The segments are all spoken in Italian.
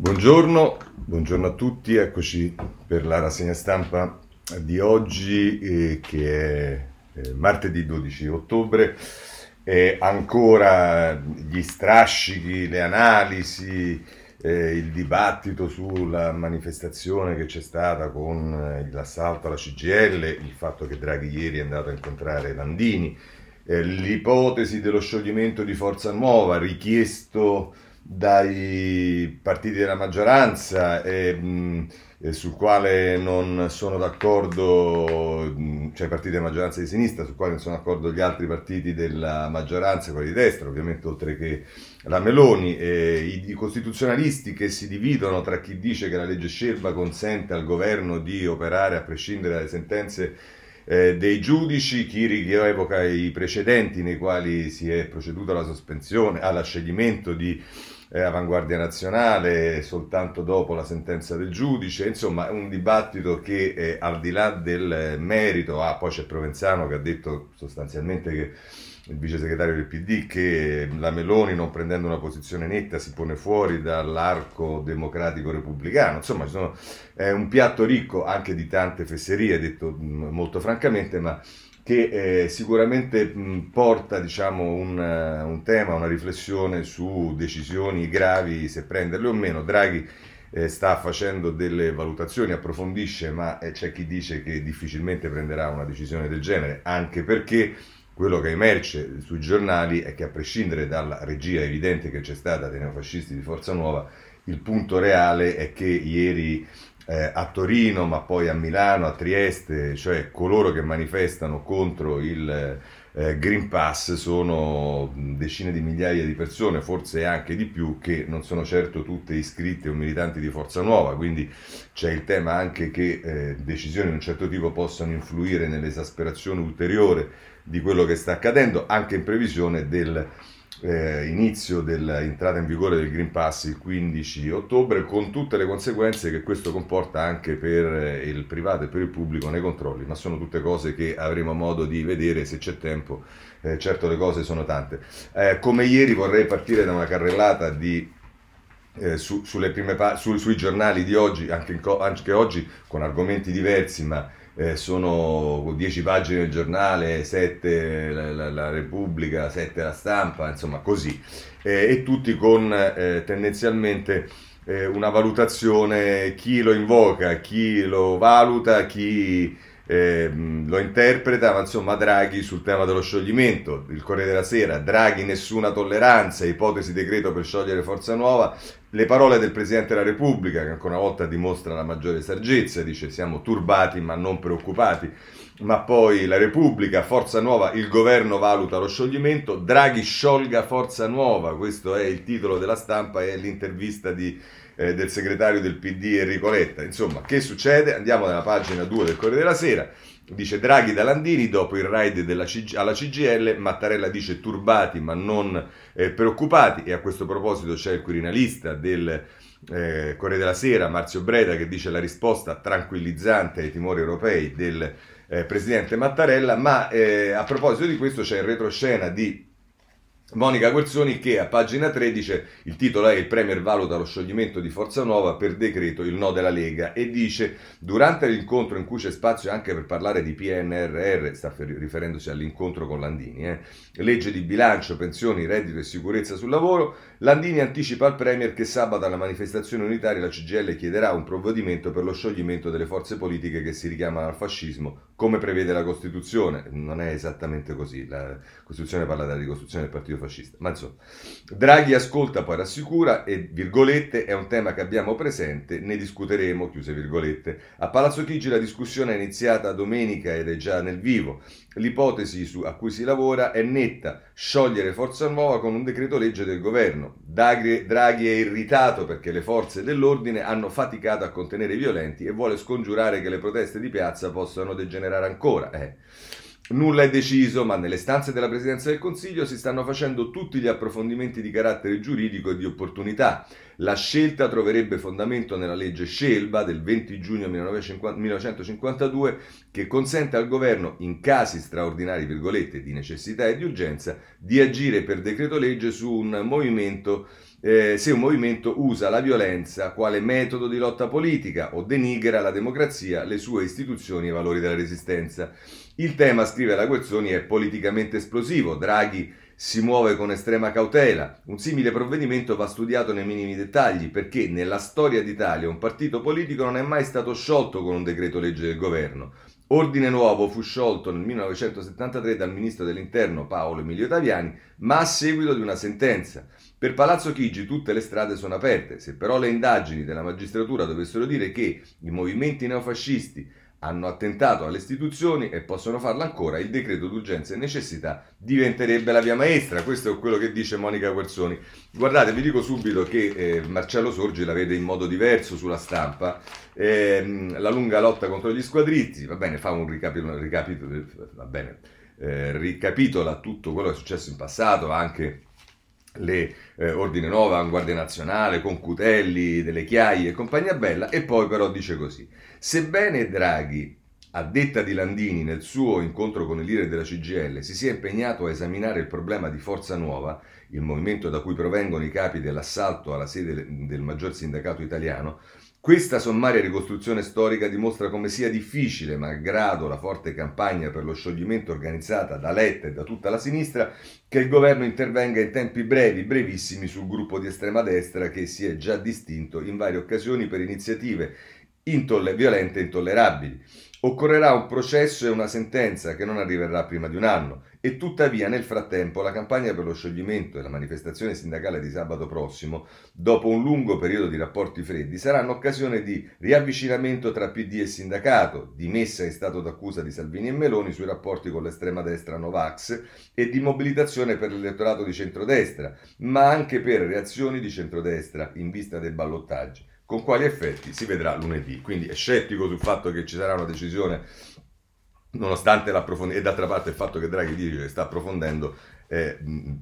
Buongiorno, buongiorno a tutti, eccoci per la rassegna stampa di oggi eh, che è eh, martedì 12 ottobre. E ancora gli strascichi, le analisi, eh, il dibattito sulla manifestazione che c'è stata con eh, l'assalto alla CGL, il fatto che Draghi ieri è andato a incontrare Landini, eh, l'ipotesi dello scioglimento di Forza Nuova richiesto dai partiti della maggioranza e, mh, e sul quale non sono d'accordo, cioè i partiti della maggioranza di sinistra, sul quale non sono d'accordo gli altri partiti della maggioranza, quelli di destra, ovviamente oltre che la Meloni, i, i costituzionalisti che si dividono tra chi dice che la legge Scelba consente al governo di operare a prescindere dalle sentenze eh, dei giudici, chi rievoca i precedenti nei quali si è proceduto alla sospensione, allo scegliimento di eh, Avanguardia Nazionale soltanto dopo la sentenza del giudice, insomma un dibattito che eh, al di là del merito, ah, poi c'è Provenzano che ha detto sostanzialmente che il vice segretario del PD che la Meloni non prendendo una posizione netta si pone fuori dall'arco democratico repubblicano, insomma sono, è un piatto ricco anche di tante fesserie, detto molto francamente, ma che eh, sicuramente mh, porta diciamo, un, un, tema, una riflessione su decisioni gravi, se prenderle o meno. Draghi eh, sta facendo delle valutazioni, approfondisce, ma eh, c'è chi dice che difficilmente prenderà una decisione del genere, anche perché quello che emerge sui giornali è che a prescindere dalla regia evidente che c'è stata dei neofascisti di Forza Nuova, il punto reale è che ieri eh, a Torino, ma poi a Milano, a Trieste, cioè coloro che manifestano contro il eh, Green Pass sono decine di migliaia di persone, forse anche di più, che non sono certo tutte iscritte o militanti di Forza Nuova, quindi c'è il tema anche che eh, decisioni di un certo tipo possano influire nell'esasperazione ulteriore di quello che sta accadendo, anche in previsione del eh, inizio dell'entrata in vigore del Green Pass il 15 ottobre, con tutte le conseguenze che questo comporta anche per eh, il privato e per il pubblico nei controlli, ma sono tutte cose che avremo modo di vedere se c'è tempo. Eh, certo le cose sono tante. Eh, come ieri vorrei partire da una carrellata di eh, su, pa- su, sui giornali di oggi, anche, co- anche, oggi con argomenti diversi, ma eh, sono 10 pagine del giornale, 7 la, la, la, Repubblica, 7 la stampa, insomma così, eh, e tutti con eh, tendenzialmente eh, una valutazione, chi lo invoca, chi lo valuta, chi eh, lo interpreta, ma insomma Draghi sul tema dello scioglimento, il Corriere della Sera, Draghi nessuna tolleranza, ipotesi decreto per sciogliere Forza Nuova, le parole del Presidente della Repubblica che ancora una volta dimostra la maggiore saggezza, dice siamo turbati ma non preoccupati, ma poi la Repubblica, Forza Nuova, il governo valuta lo scioglimento, Draghi sciolga Forza Nuova, questo è il titolo della stampa e l'intervista di eh, del segretario del PD Enrico Letta. Insomma, che succede? Andiamo nella pagina 2 del Corriere della Sera. Dice Draghi da Landini dopo il raid CG, alla CGL, Mattarella dice turbati ma non eh, preoccupati. E a questo proposito c'è il quirinalista del eh, Corriere della Sera, Marzio Breda, che dice la risposta tranquillizzante ai timori europei del eh, presidente Mattarella, ma eh, a proposito di questo c'è il retroscena di Monica Guerzoni che a pagina 13 il titolo è Il Premier valuta lo scioglimento di Forza Nuova per decreto il no della Lega e dice durante l'incontro in cui c'è spazio anche per parlare di PNRR, sta riferendosi all'incontro con Landini, eh, legge di bilancio, pensioni, reddito e sicurezza sul lavoro, Landini anticipa al Premier che sabato alla manifestazione unitaria la CGL chiederà un provvedimento per lo scioglimento delle forze politiche che si richiamano al fascismo come prevede la Costituzione. Non è esattamente così, la Costituzione parla della ricostruzione del Partito Fascista. Ma insomma, Draghi ascolta, poi rassicura e, virgolette, è un tema che abbiamo presente, ne discuteremo, chiuse virgolette. A Palazzo Chigi la discussione è iniziata domenica ed è già nel vivo. L'ipotesi su, a cui si lavora è netta, sciogliere Forza Nuova con un decreto legge del governo. Draghi, Draghi è irritato perché le forze dell'ordine hanno faticato a contenere i violenti e vuole scongiurare che le proteste di piazza possano degenerare ancora. Eh. Nulla è deciso, ma nelle stanze della Presidenza del Consiglio si stanno facendo tutti gli approfondimenti di carattere giuridico e di opportunità. La scelta troverebbe fondamento nella legge Scelba del 20 giugno 1952 che consente al governo, in casi straordinari virgolette, di necessità e di urgenza, di agire per decreto legge su un movimento eh, se un movimento usa la violenza quale metodo di lotta politica o denigra la democrazia, le sue istituzioni e i valori della resistenza. Il tema, scrive la Guerzoni, è politicamente esplosivo. Draghi si muove con estrema cautela. Un simile provvedimento va studiato nei minimi dettagli perché nella storia d'Italia un partito politico non è mai stato sciolto con un decreto legge del governo. Ordine Nuovo fu sciolto nel 1973 dal ministro dell'Interno Paolo Emilio Taviani, ma a seguito di una sentenza. Per Palazzo Chigi tutte le strade sono aperte. Se però le indagini della magistratura dovessero dire che i movimenti neofascisti hanno attentato alle istituzioni e possono farlo ancora, il decreto d'urgenza e necessità diventerebbe la via maestra. Questo è quello che dice Monica Guerzoni. Guardate, vi dico subito che eh, Marcello Sorgi la vede in modo diverso sulla stampa. Eh, la lunga lotta contro gli squadrizi, va bene, fa un ricapitolo, ricapitolo va bene, eh, ricapitola tutto quello che è successo in passato, anche le eh, Ordine Nuova, Avanguardia Nazionale, con Cutelli, delle Chiaie e compagnia bella, e poi però dice così. Sebbene Draghi, a detta di Landini, nel suo incontro con il leader della CGL, si sia impegnato a esaminare il problema di Forza Nuova, il movimento da cui provengono i capi dell'assalto alla sede del maggior sindacato italiano, questa sommaria ricostruzione storica dimostra come sia difficile, malgrado la forte campagna per lo scioglimento organizzata da Letta e da tutta la sinistra, che il governo intervenga in tempi brevi, brevissimi, sul gruppo di estrema destra che si è già distinto in varie occasioni per iniziative intolle- violente e intollerabili. Occorrerà un processo e una sentenza che non arriverà prima di un anno. E tuttavia nel frattempo la campagna per lo scioglimento e la manifestazione sindacale di sabato prossimo, dopo un lungo periodo di rapporti freddi, saranno occasione di riavvicinamento tra PD e sindacato, di messa in stato d'accusa di Salvini e Meloni sui rapporti con l'estrema destra Novax e di mobilitazione per l'elettorato di centrodestra, ma anche per reazioni di centrodestra in vista dei ballottaggi con quali effetti si vedrà lunedì. Quindi è scettico sul fatto che ci sarà una decisione, nonostante l'approfondimento, e d'altra parte il fatto che Draghi dice che sta approfondendo eh,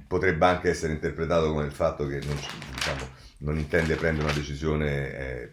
potrebbe anche essere interpretato come il fatto che non, diciamo, non intende prendere una decisione eh,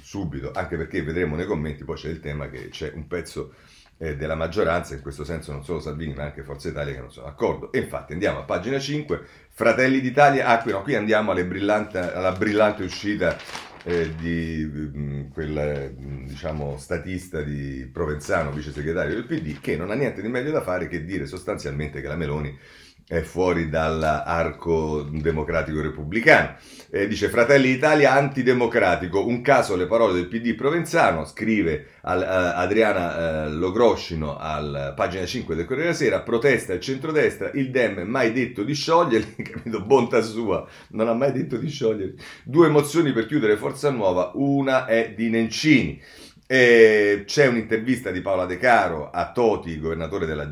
subito, anche perché vedremo nei commenti, poi c'è il tema che c'è un pezzo eh, della maggioranza, in questo senso non solo Salvini ma anche Forza Italia che non sono d'accordo. E infatti andiamo a pagina 5, Fratelli d'Italia, ah qui, no, qui andiamo brillante, alla brillante uscita eh, di mh, mm, quel mm, diciamo, statista di Provenzano, vice segretario del PD, che non ha niente di meglio da fare che dire sostanzialmente che la Meloni è fuori dall'arco democratico repubblicano. Eh, dice Fratelli d'Italia antidemocratico, un caso le parole del PD provenzano, scrive al, uh, Adriana uh, Logroscino al pagina 5 del Corriere della Sera, protesta il centrodestra, il Dem mai detto di scioglierli, capito, bontà sua, non ha mai detto di scioglierli. Due mozioni per chiudere Forza Nuova, una è di Nencini. E c'è un'intervista di Paola De Caro a Toti, governatore della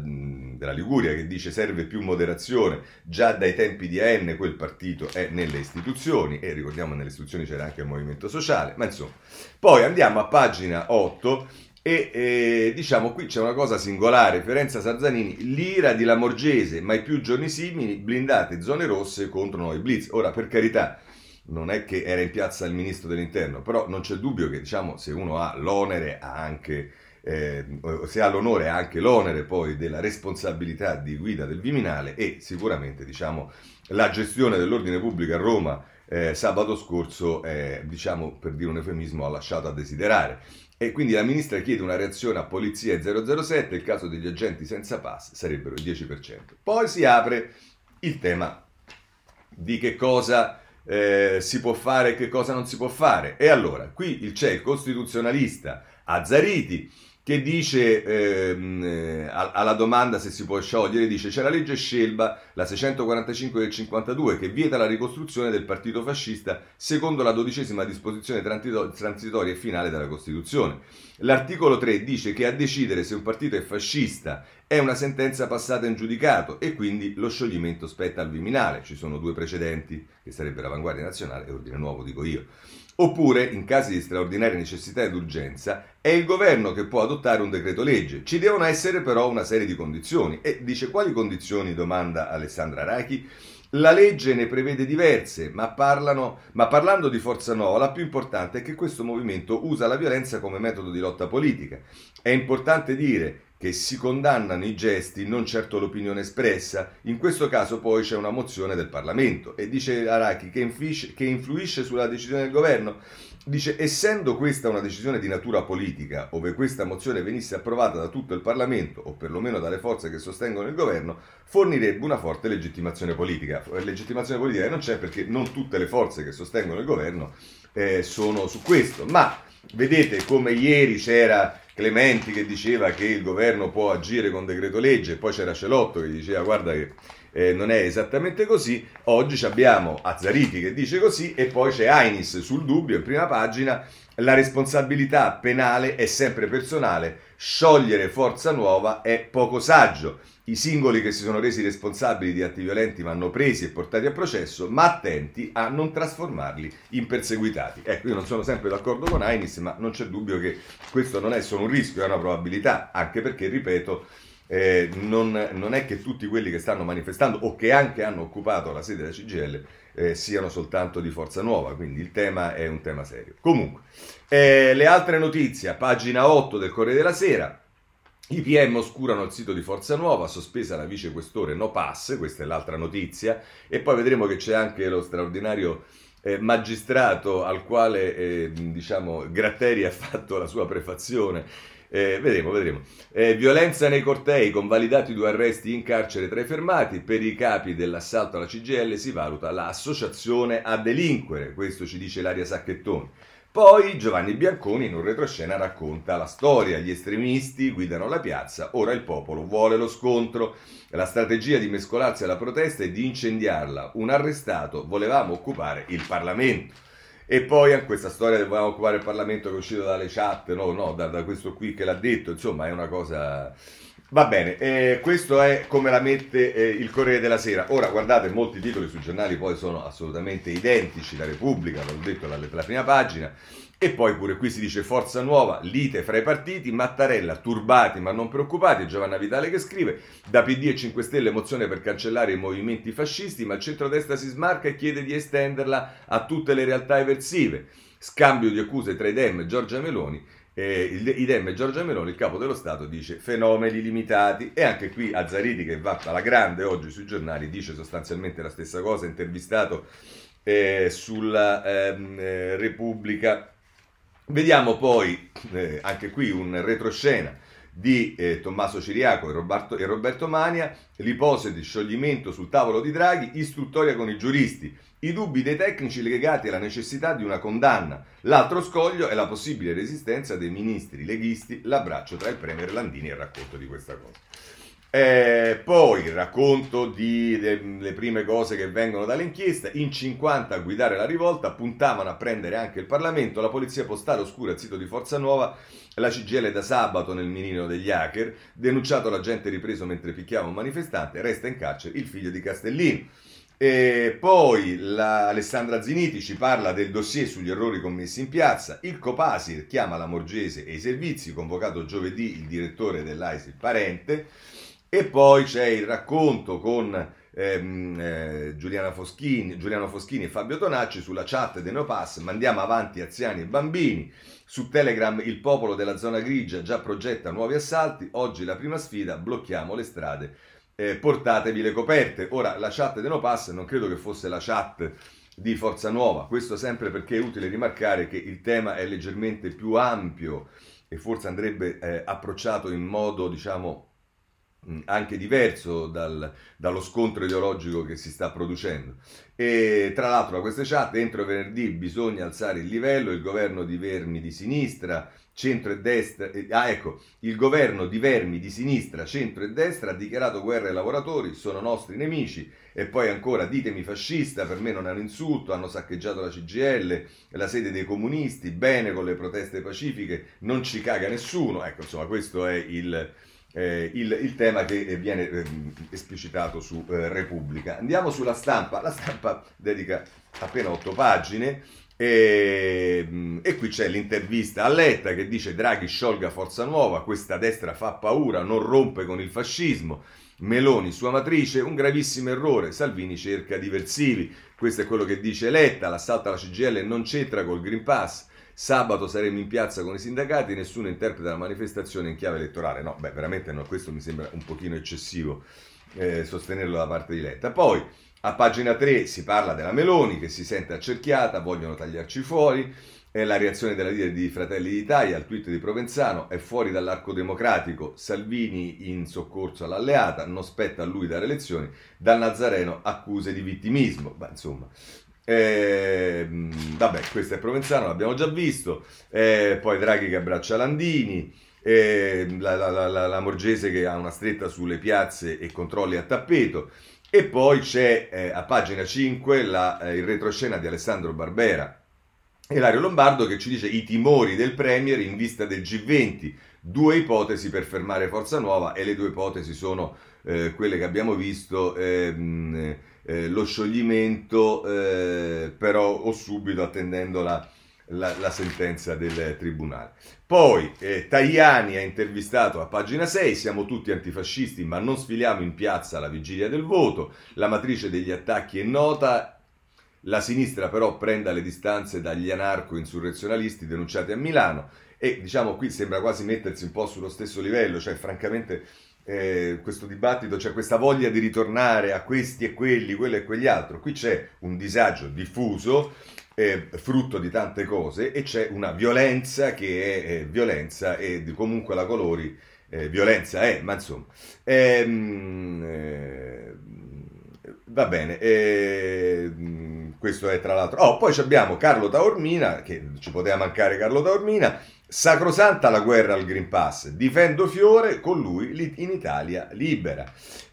della Liguria che dice serve più moderazione, già dai tempi di AN quel partito è nelle istituzioni e ricordiamo nelle istituzioni c'era anche il movimento sociale, ma insomma. Poi andiamo a pagina 8 e eh, diciamo qui c'è una cosa singolare, Ferenza Sarzanini, l'ira di Lamorgese, mai più giorni simili, blindate zone rosse contro noi blitz. Ora per carità, non è che era in piazza il ministro dell'interno, però non c'è dubbio che diciamo se uno ha l'onere ha anche eh, si ha l'onore e anche l'onere poi della responsabilità di guida del Viminale e sicuramente diciamo, la gestione dell'ordine pubblico a Roma eh, sabato scorso, eh, diciamo per dire un eufemismo, ha lasciato a desiderare. E quindi la ministra chiede una reazione a Polizia 007, il caso degli agenti senza pass sarebbero il 10%. Poi si apre il tema di che cosa eh, si può fare e che cosa non si può fare. E allora, qui c'è il costituzionalista Azzariti che dice ehm, eh, alla domanda se si può sciogliere, dice c'è la legge Scelba, la 645 del 52, che vieta la ricostruzione del partito fascista secondo la dodicesima disposizione transitoria e finale della Costituzione. L'articolo 3 dice che a decidere se un partito è fascista è una sentenza passata in giudicato e quindi lo scioglimento spetta al Viminale. Ci sono due precedenti, che sarebbero Avanguardia Nazionale e Ordine Nuovo, dico io. Oppure, in casi di straordinaria necessità ed urgenza, è il governo che può adottare un decreto legge. Ci devono essere però una serie di condizioni. E dice quali condizioni domanda Alessandra Rachi? La legge ne prevede diverse, ma, parlano, ma parlando di Forza Nuova, la più importante è che questo movimento usa la violenza come metodo di lotta politica. È importante dire che si condannano i gesti, non certo l'opinione espressa. In questo caso poi c'è una mozione del Parlamento e dice Araki che influisce, che influisce sulla decisione del governo. Dice, essendo questa una decisione di natura politica, ove questa mozione venisse approvata da tutto il Parlamento, o perlomeno dalle forze che sostengono il governo, fornirebbe una forte legittimazione politica. Legittimazione politica non c'è perché non tutte le forze che sostengono il governo eh, sono su questo, ma vedete come ieri c'era Clementi che diceva che il governo può agire con decreto legge, poi c'era Celotto che diceva guarda che eh, non è esattamente così, oggi abbiamo Azzariti che dice così e poi c'è Ainis sul dubbio in prima pagina, la responsabilità penale è sempre personale, sciogliere Forza Nuova è poco saggio. I singoli che si sono resi responsabili di atti violenti vanno presi e portati a processo, ma attenti a non trasformarli in perseguitati. Ecco, io non sono sempre d'accordo con Ainis, ma non c'è dubbio che questo non è solo un rischio, è una probabilità, anche perché, ripeto, eh, non, non, è che tutti quelli che stanno manifestando o che anche hanno occupato la sede della CGL eh, siano soltanto di Forza Nuova, quindi il tema è un tema serio. Comunque, eh, le altre notizie, pagina 8 del Corriere della Sera, i PM oscurano il sito di Forza Nuova, sospesa la vice questore No Pass, questa è l'altra notizia, e poi vedremo che c'è anche lo straordinario eh, magistrato al quale eh, diciamo, Gratteri ha fatto la sua prefazione. Eh, vedremo, vedremo. Eh, violenza nei cortei, convalidati due arresti in carcere tra i fermati. Per i capi dell'assalto alla CGL si valuta l'associazione a delinquere, questo ci dice Laria Sacchettoni. Poi Giovanni Bianconi in un retroscena racconta la storia, gli estremisti guidano la piazza, ora il popolo vuole lo scontro. La strategia di mescolarsi alla protesta è di incendiarla. Un arrestato volevamo occupare il Parlamento. E poi a questa storia del volevamo occupare il Parlamento che è uscito dalle chat, no, no, da, da questo qui che l'ha detto, insomma è una cosa Va bene, eh, questo è come la mette eh, il Corriere della Sera. Ora guardate, molti titoli sui giornali poi sono assolutamente identici, la Repubblica, l'ho detto, la, la prima pagina, e poi pure qui si dice Forza Nuova, lite fra i partiti, Mattarella, turbati ma non preoccupati, Giovanna Vitale che scrive, da PD e 5 Stelle mozione per cancellare i movimenti fascisti, ma il centrodestra si smarca e chiede di estenderla a tutte le realtà eversive. Scambio di accuse tra Idem e Giorgia Meloni eh, idem e Giorgia Meloni, il capo dello Stato, dice fenomeni limitati e anche qui Azzariti che va alla grande oggi sui giornali dice sostanzialmente la stessa cosa, intervistato eh, sulla ehm, eh, Repubblica. Vediamo poi eh, anche qui un retroscena di eh, Tommaso Ciriaco e Roberto, e Roberto Mania, l'ipotesi di scioglimento sul tavolo di Draghi, istruttoria con i giuristi, i dubbi dei tecnici legati alla necessità di una condanna. L'altro scoglio è la possibile resistenza dei ministri leghisti, l'abbraccio tra il Premier Landini e il racconto di questa cosa. Eh, poi il racconto delle prime cose che vengono dall'inchiesta. In 50 a guidare la rivolta puntavano a prendere anche il Parlamento. La polizia postale oscura il sito di Forza Nuova. La CGL da sabato nel mirino degli hacker. Denunciato l'agente ripreso mentre picchiava un manifestante. Resta in carcere il figlio di Castellino. E poi la Alessandra Ziniti ci parla del dossier sugli errori commessi in piazza. Il Copasir chiama la Morgese e i servizi, convocato giovedì il direttore dell'AISI Parente. E poi c'è il racconto con ehm, eh, Foschini, Giuliano Foschini e Fabio Tonacci sulla chat dei No Pass. Mandiamo avanti anziani e bambini. Su Telegram il popolo della zona grigia già progetta nuovi assalti. Oggi la prima sfida, blocchiamo le strade eh, portatevi le coperte. Ora, la chat di No Pass non credo che fosse la chat di Forza Nuova, questo sempre perché è utile rimarcare che il tema è leggermente più ampio e forse andrebbe eh, approcciato in modo, diciamo, anche diverso dal, dallo scontro ideologico che si sta producendo. E tra l'altro da queste chat, entro venerdì bisogna alzare il livello, il governo di Vermi di sinistra centro e destra, eh, ah ecco, il governo di vermi di sinistra, centro e destra ha dichiarato guerra ai lavoratori, sono nostri nemici. E poi ancora ditemi fascista, per me non è un insulto, hanno saccheggiato la CGL, la sede dei comunisti, bene con le proteste pacifiche, non ci caga nessuno, ecco insomma questo è il, eh, il, il, tema che viene eh, esplicitato su eh, Repubblica. Andiamo sulla stampa, la stampa dedica appena otto pagine e, ehm, e, qui c'è l'intervista a Letta che dice Draghi sciolga Forza Nuova, questa destra fa paura, non rompe con il fascismo. Meloni, sua matrice, un gravissimo errore. Salvini cerca diversivi. Questo è quello che dice Letta. L'assalto alla CGL non c'entra col Green Pass. Sabato saremo in piazza con i sindacati, nessuno interpreta la manifestazione in chiave elettorale. No, beh, veramente no, questo mi sembra un pochino eccessivo eh, sostenerlo da parte di Letta. Poi a pagina 3 si parla della Meloni che si sente accerchiata, vogliono tagliarci fuori. È la reazione della leader di Fratelli d'Italia al tweet di Provenzano, è fuori dall'arco democratico, Salvini in soccorso all'alleata, non spetta a lui dare lezioni, dal Nazareno accuse di vittimismo. Beh, insomma, eh, vabbè, questo è Provenzano, l'abbiamo già visto. Eh, poi Draghi che abbraccia Landini. Eh, la, la, la, la, Morgese che ha una stretta sulle piazze e controlli a tappeto. E poi c'è eh, a pagina 5 la, eh, il retroscena di Alessandro Barbera e Lario Lombardo che ci dice i timori del Premier in vista del G20. Due ipotesi per fermare Forza Nuova e le due ipotesi sono eh, quelle che abbiamo visto. Ehm, eh, lo scioglimento, eh, però o subito attendendo la, la, la, sentenza del tribunale. Poi eh, Tajani ha intervistato a pagina 6, siamo tutti antifascisti ma non sfiliamo in piazza alla vigilia del voto, la matrice degli attacchi è nota, la sinistra però prenda le distanze dagli anarco-insurrezionalisti denunciati a Milano e diciamo qui sembra quasi mettersi un po' sullo stesso livello, cioè francamente eh, questo dibattito, c'è questa voglia di ritornare a questi e quelli, quello e quegli altri. Qui c'è un disagio diffuso, eh, frutto di tante cose, e c'è una violenza che è eh, violenza e comunque la colori eh, violenza è, ma insomma. Ehm, eh, va bene, ehm, questo è tra l'altro. Oh, poi abbiamo Carlo Taormina, che ci poteva mancare Carlo Taormina, Sacrosanta la guerra al Green Pass, difendo Fiore, con lui in Italia libera.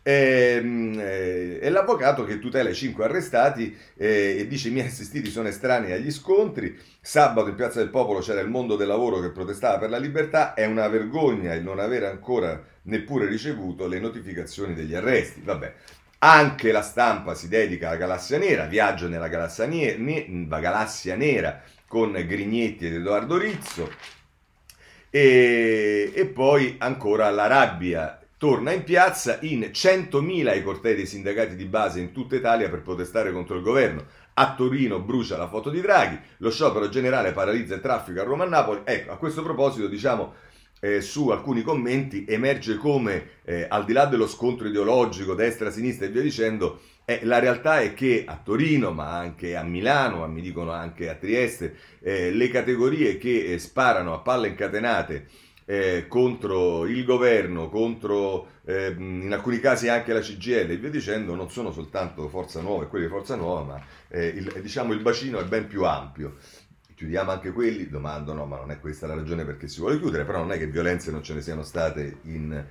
E, ehm, eh, è l'avvocato che tutela i cinque arrestati eh, e dice i miei assistiti sono estranei agli scontri. Sabato in Piazza del Popolo c'era il mondo del lavoro che protestava per la libertà. È una vergogna il non avere ancora neppure ricevuto le notificazioni degli arresti. Vabbè. Anche la stampa si dedica alla galassia nera, viaggio nella galassia, ne- galassia nera con Grignetti ed Edoardo Rizzo. E, e poi ancora la rabbia torna in piazza in 100.000 i cortei dei sindacati di base in tutta Italia per protestare contro il governo. A Torino brucia la foto di Draghi, lo sciopero generale paralizza il traffico a Roma e Napoli. Ecco, a questo proposito diciamo eh, su alcuni commenti emerge come eh, al di là dello scontro ideologico destra-sinistra e via dicendo, eh, la realtà è che a Torino, ma anche a Milano, ma mi dicono anche a Trieste, eh, le categorie che eh, sparano a palle incatenate eh, contro il governo, contro eh, in alcuni casi anche la CGL e via dicendo, non sono soltanto Forza Nuova e quelli di Forza Nuova, ma eh, il, diciamo il bacino è ben più ampio. Chiudiamo anche quelli, domando no, ma non è questa la ragione perché si vuole chiudere, però non è che violenze non ce ne siano state in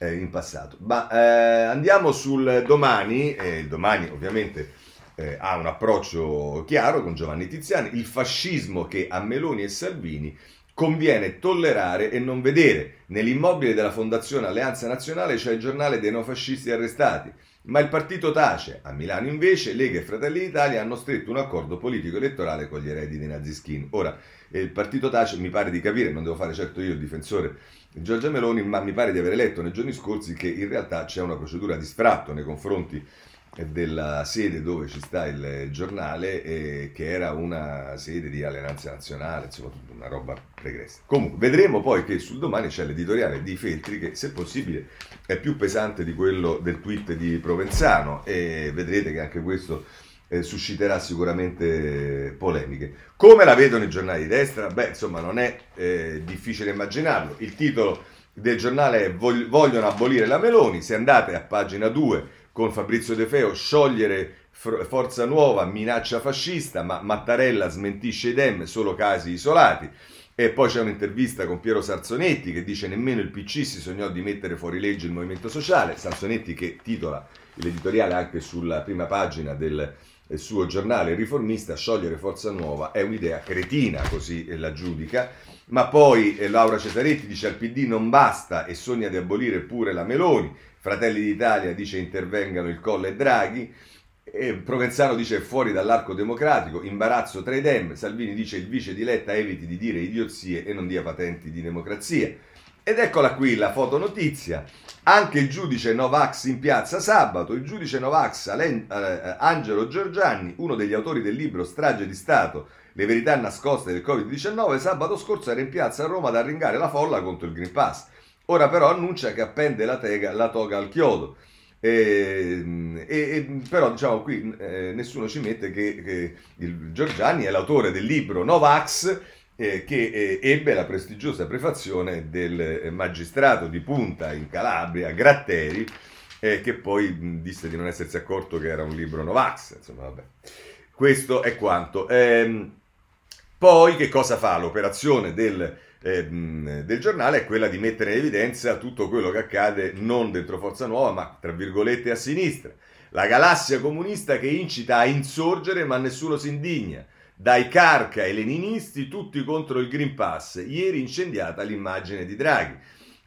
eh, in passato. Ma eh, andiamo sul domani, e il domani ovviamente eh, ha un approccio chiaro con Giovanni Tiziani, il fascismo che a Meloni e Salvini conviene tollerare e non vedere. Nell'immobile della Fondazione Alleanza Nazionale c'è il giornale dei neofascisti arrestati. Ma il partito tace. A Milano invece Lega e Fratelli d'Italia hanno stretto un accordo politico elettorale con gli eredi di Naziskin. Ora, il partito tace, mi pare di capire, non devo fare certo io il difensore di Giorgia Meloni, ma mi pare di aver letto nei giorni scorsi che in realtà c'è una procedura di sfratto nei confronti della sede dove ci sta il giornale, eh, che era una sede di alleanza nazionale, insomma, una roba pregressa. Comunque, vedremo poi che sul domani c'è l'editoriale di Feltri, che se possibile è più pesante di quello del tweet di Provenzano, e vedrete che anche questo eh, susciterà sicuramente polemiche. Come la vedono i giornali di destra? Beh, insomma, non è eh, difficile immaginarlo. Il titolo del giornale è Vogliono abolire la Meloni. Se andate a pagina 2 con Fabrizio De Feo, sciogliere Forza Nuova, minaccia fascista, ma Mattarella smentisce i Dem, solo casi isolati. E poi c'è un'intervista con Piero Sarzonetti che dice nemmeno il PC si sognò di mettere fuori legge il movimento sociale. Sarzonetti che titola l'editoriale anche sulla prima pagina del suo giornale riformista, sciogliere Forza Nuova è un'idea cretina, così la giudica. Ma poi eh, Laura Cesaretti dice al PD non basta e sogna di abolire pure la Meloni. Fratelli d'Italia dice intervengano il Colle e Draghi. E Provenzano dice fuori dall'arco democratico, imbarazzo tra i dem, Salvini dice il vice di Letta eviti di dire idiozie e non dia patenti di democrazia. Ed eccola qui la fotonotizia. Anche il giudice Novax in piazza sabato, il giudice Novax eh, Angelo Giorgianni, uno degli autori del libro Strage di Stato, le verità nascoste del Covid-19, sabato scorso era in piazza a Roma ad arringare la folla contro il Green Pass. Ora però annuncia che appende la, tega, la toga al chiodo. E, e, e, però diciamo qui eh, nessuno ci mette che, che, il Giorgiani è l'autore del libro Novax eh, che eh, ebbe la prestigiosa prefazione del magistrato di punta in Calabria, Gratteri, eh, che poi mh, disse di non essersi accorto che era un libro Novax. Insomma, vabbè. Questo è quanto. Ehm, poi che cosa fa l'operazione del eh, del giornale è quella di mettere in evidenza tutto quello che accade non dentro Forza Nuova, ma tra virgolette a sinistra. La galassia comunista che incita a insorgere, ma nessuno si indigna. Dai carca ai leninisti, tutti contro il Green Pass. Ieri incendiata l'immagine di Draghi.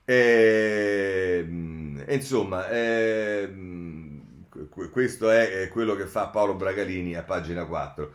Eh, insomma, eh, questo è quello che fa Paolo Bragalini a pagina 4.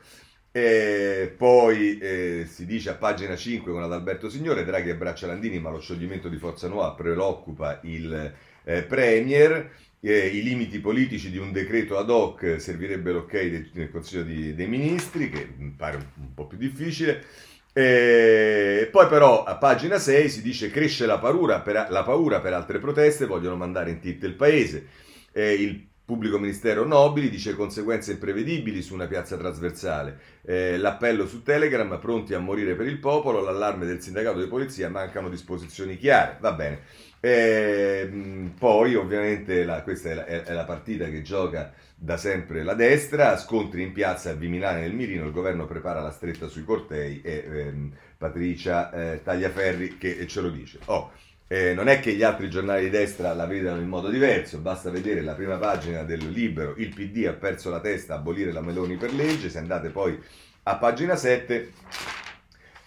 E poi eh, si dice a pagina 5 con Adalberto Signore, Draghi abbraccia Landini, ma lo scioglimento di Forza Nuova preoccupa il eh, Premier. Eh, I limiti politici di un decreto ad hoc servirebbe l'ok del, del Consiglio di, dei Ministri, che mi pare un, un po' più difficile. E poi però a pagina 6 si dice cresce la paura per, la paura per altre proteste, vogliono mandare in tilt il paese. Eh, il Pubblico Ministero Nobili dice conseguenze imprevedibili su una piazza trasversale. Eh, l'appello su Telegram, pronti a morire per il popolo, l'allarme del sindacato di polizia, mancano disposizioni chiare. Va bene. Eh, poi ovviamente la, questa è la, è la, partita che gioca da sempre la destra, scontri in piazza a Viminale nel Mirino, il governo prepara la stretta sui cortei e ehm, Patricia eh, Tagliaferri che ce lo dice. Oh, eh, non è che gli altri giornali di destra la vedano in modo diverso, basta vedere la prima pagina del libro Il PD ha perso la testa a abolire la Meloni per legge, se andate poi a pagina 7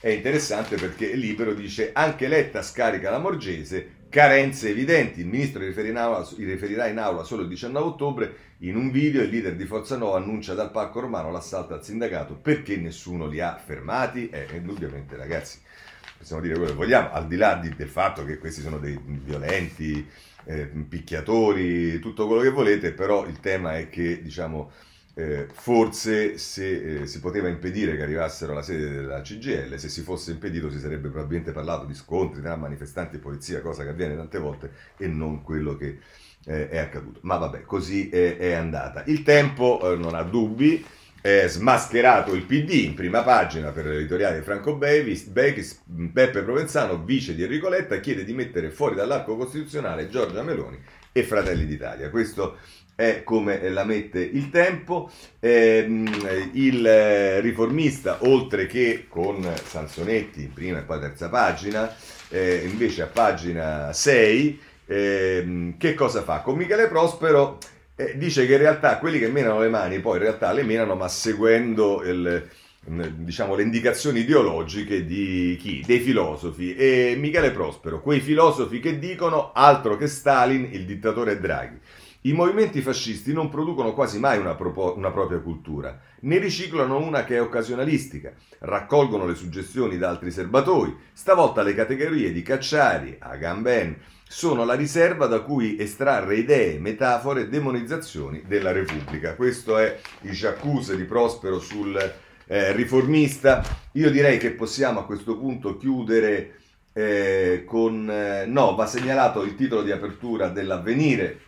è interessante perché il libro dice anche Letta scarica la Morgese, carenze evidenti, il ministro riferirà in, aula, riferirà in aula solo il 19 ottobre, in un video il leader di Forza Nuova annuncia dal palco romano l'assalto al sindacato. Perché nessuno li ha fermati, eh, indubbiamente ragazzi possiamo dire quello che vogliamo, al di là di, del fatto che questi sono dei violenti, eh, picchiatori, tutto quello che volete, però il tema è che, diciamo, eh, forse se eh, si poteva impedire che arrivassero alla sede della CGL, se si fosse impedito si sarebbe probabilmente parlato di scontri tra manifestanti e polizia, cosa che avviene tante volte, e non quello che eh, è accaduto. Ma vabbè, così è, è andata. Il tempo eh, non ha dubbi è smascherato il PD in prima pagina per l'editoriale di Franco Bevis, Bechis, Beppe Provenzano, vice di Enrico Letta, chiede di mettere fuori dall'arco costituzionale Giorgia Meloni e Fratelli d'Italia. Questo è come la mette il tempo. Eh, il riformista, oltre che con Sansonetti in prima e poi terza pagina, eh, invece a pagina 6, eh, che cosa fa? Con Michele Prospero eh, dice che in realtà quelli che menano le mani poi in realtà le menano ma seguendo il, diciamo, le indicazioni ideologiche di chi? Dei filosofi. E Michele Prospero, quei filosofi che dicono altro che Stalin, il dittatore Draghi. I movimenti fascisti non producono quasi mai una, propo- una, propria cultura, ne riciclano una che è occasionalistica, raccolgono le suggestioni da altri serbatoi, stavolta le categorie di Cacciari, Agamben, sono la riserva da cui estrarre idee, metafore, demonizzazioni della Repubblica. Questo è il Giaccuse di Prospero sul eh, riformista. Io direi che possiamo a questo punto chiudere eh, con... Eh, no, va segnalato il titolo di apertura dell'avvenire.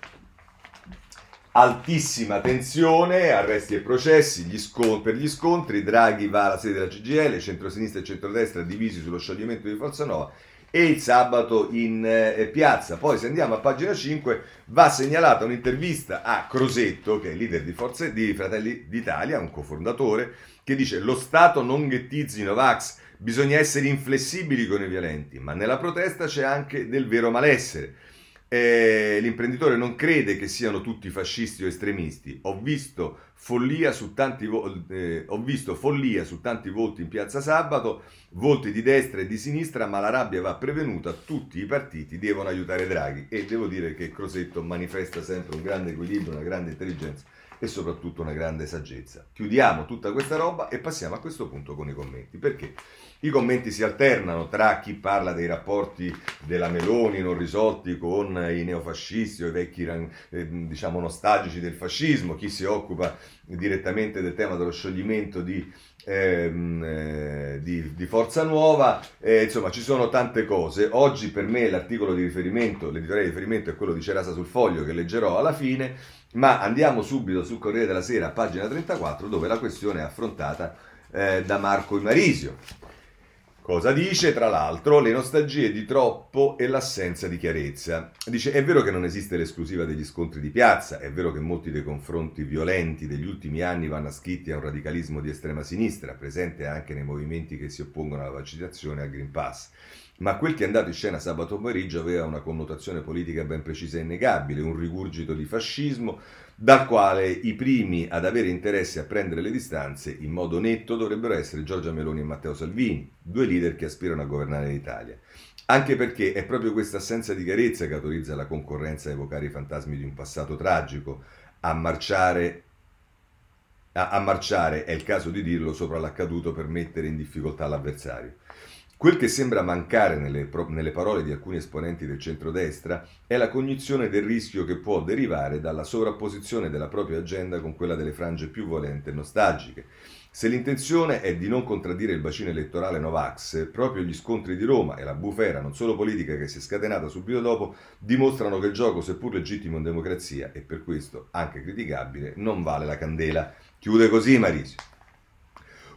Altissima tensione, arresti e processi gli scon- per gli scontri, Draghi va alla sede della CGL, centrosinistra e centrodestra divisi sullo scioglimento di Forza Nuova e il sabato in eh, piazza. Poi se andiamo a pagina 5 va segnalata un'intervista a Crosetto, che è leader di, Forze, di Fratelli d'Italia, un cofondatore, che dice lo Stato non ghettizzi Novax, bisogna essere inflessibili con i violenti, ma nella protesta c'è anche del vero malessere. Eh, l'imprenditore non crede che siano tutti fascisti o estremisti. Ho visto follia su tanti, vo- eh, ho visto follia su tanti volti in piazza sabato, volti di destra e di sinistra, ma la rabbia va prevenuta, tutti i partiti devono aiutare Draghi. E devo dire che Crosetto manifesta sempre un grande equilibrio, una grande intelligenza e soprattutto una grande saggezza. Chiudiamo tutta questa roba e passiamo a questo punto con i commenti, perché i commenti si alternano tra chi parla dei rapporti della Meloni non risolti con i neofascisti o i vecchi eh, diciamo nostalgici del fascismo, chi si occupa direttamente del tema dello scioglimento di Ehm, eh, di, di, Forza Nuova, eh, insomma ci sono tante cose. Oggi per me l'articolo di riferimento, l'editoriale di riferimento è quello di Cerasa sul foglio che leggerò alla fine, ma andiamo subito sul Corriere della Sera, pagina 34, dove la questione è affrontata eh, da Marco Imarisio. Cosa dice? Tra l'altro, le nostalgie di troppo e l'assenza di chiarezza. Dice, è vero che non esiste l'esclusiva degli scontri di piazza, è vero che molti dei confronti violenti degli ultimi anni vanno ascritti a un radicalismo di estrema sinistra, presente anche nei movimenti che si oppongono alla vaccinazione e al Green Pass. Ma quel che è andato in scena sabato pomeriggio aveva una connotazione politica ben precisa e innegabile, un rigurgito di fascismo, dal quale i primi ad avere interesse a prendere le distanze in modo netto dovrebbero essere Giorgia Meloni e Matteo Salvini, due leader che aspirano a governare l'Italia. Anche perché è proprio questa assenza di chiarezza che autorizza la concorrenza a evocare i fantasmi di un passato tragico, a marciare, a, a marciare, è il caso di dirlo, sopra l'accaduto per mettere in difficoltà l'avversario. Quel che sembra mancare nelle, nelle, parole di alcuni esponenti del centrodestra è la cognizione del rischio che può derivare dalla sovrapposizione della propria agenda con quella delle frange più volente e nostalgiche. Se l'intenzione è di non contraddire il bacino elettorale Novax, proprio gli scontri di Roma e la bufera, non solo politica che si è scatenata subito dopo, dimostrano che il gioco, seppur legittimo in democrazia e per questo anche criticabile, non vale la candela. Chiude così Marisio.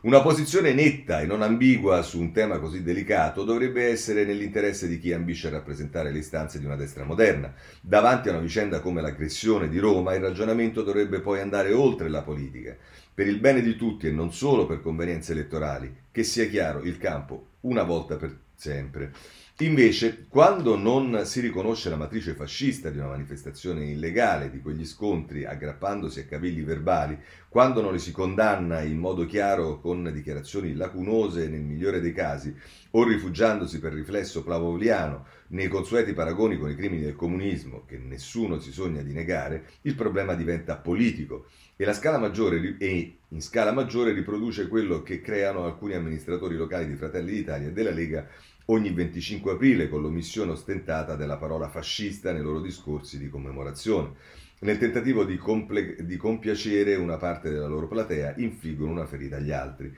Una posizione netta e non ambigua su un tema così delicato dovrebbe essere nell'interesse di chi ambisce a rappresentare le istanze di una destra moderna. Davanti a una vicenda come l'aggressione di Roma, il ragionamento dovrebbe poi andare oltre la politica, per il bene di tutti e non solo per convenienze elettorali, che sia chiaro il campo una volta per sempre. Invece, quando non si riconosce la matrice fascista di una manifestazione illegale, di quegli scontri aggrappandosi a cavilli verbali, quando non li si condanna in modo chiaro con dichiarazioni lacunose nel migliore dei casi, o rifugiandosi per riflesso plavoliano nei consueti paragoni con i crimini del comunismo, che nessuno si sogna di negare, il problema diventa politico. E, scala maggiore, e in scala maggiore riproduce quello che creano alcuni amministratori locali di Fratelli d'Italia e della Lega ogni 25 aprile con l'omissione ostentata della parola fascista nei loro discorsi di commemorazione. Nel tentativo di, comple- di compiacere una parte della loro platea, infliggono una ferita agli altri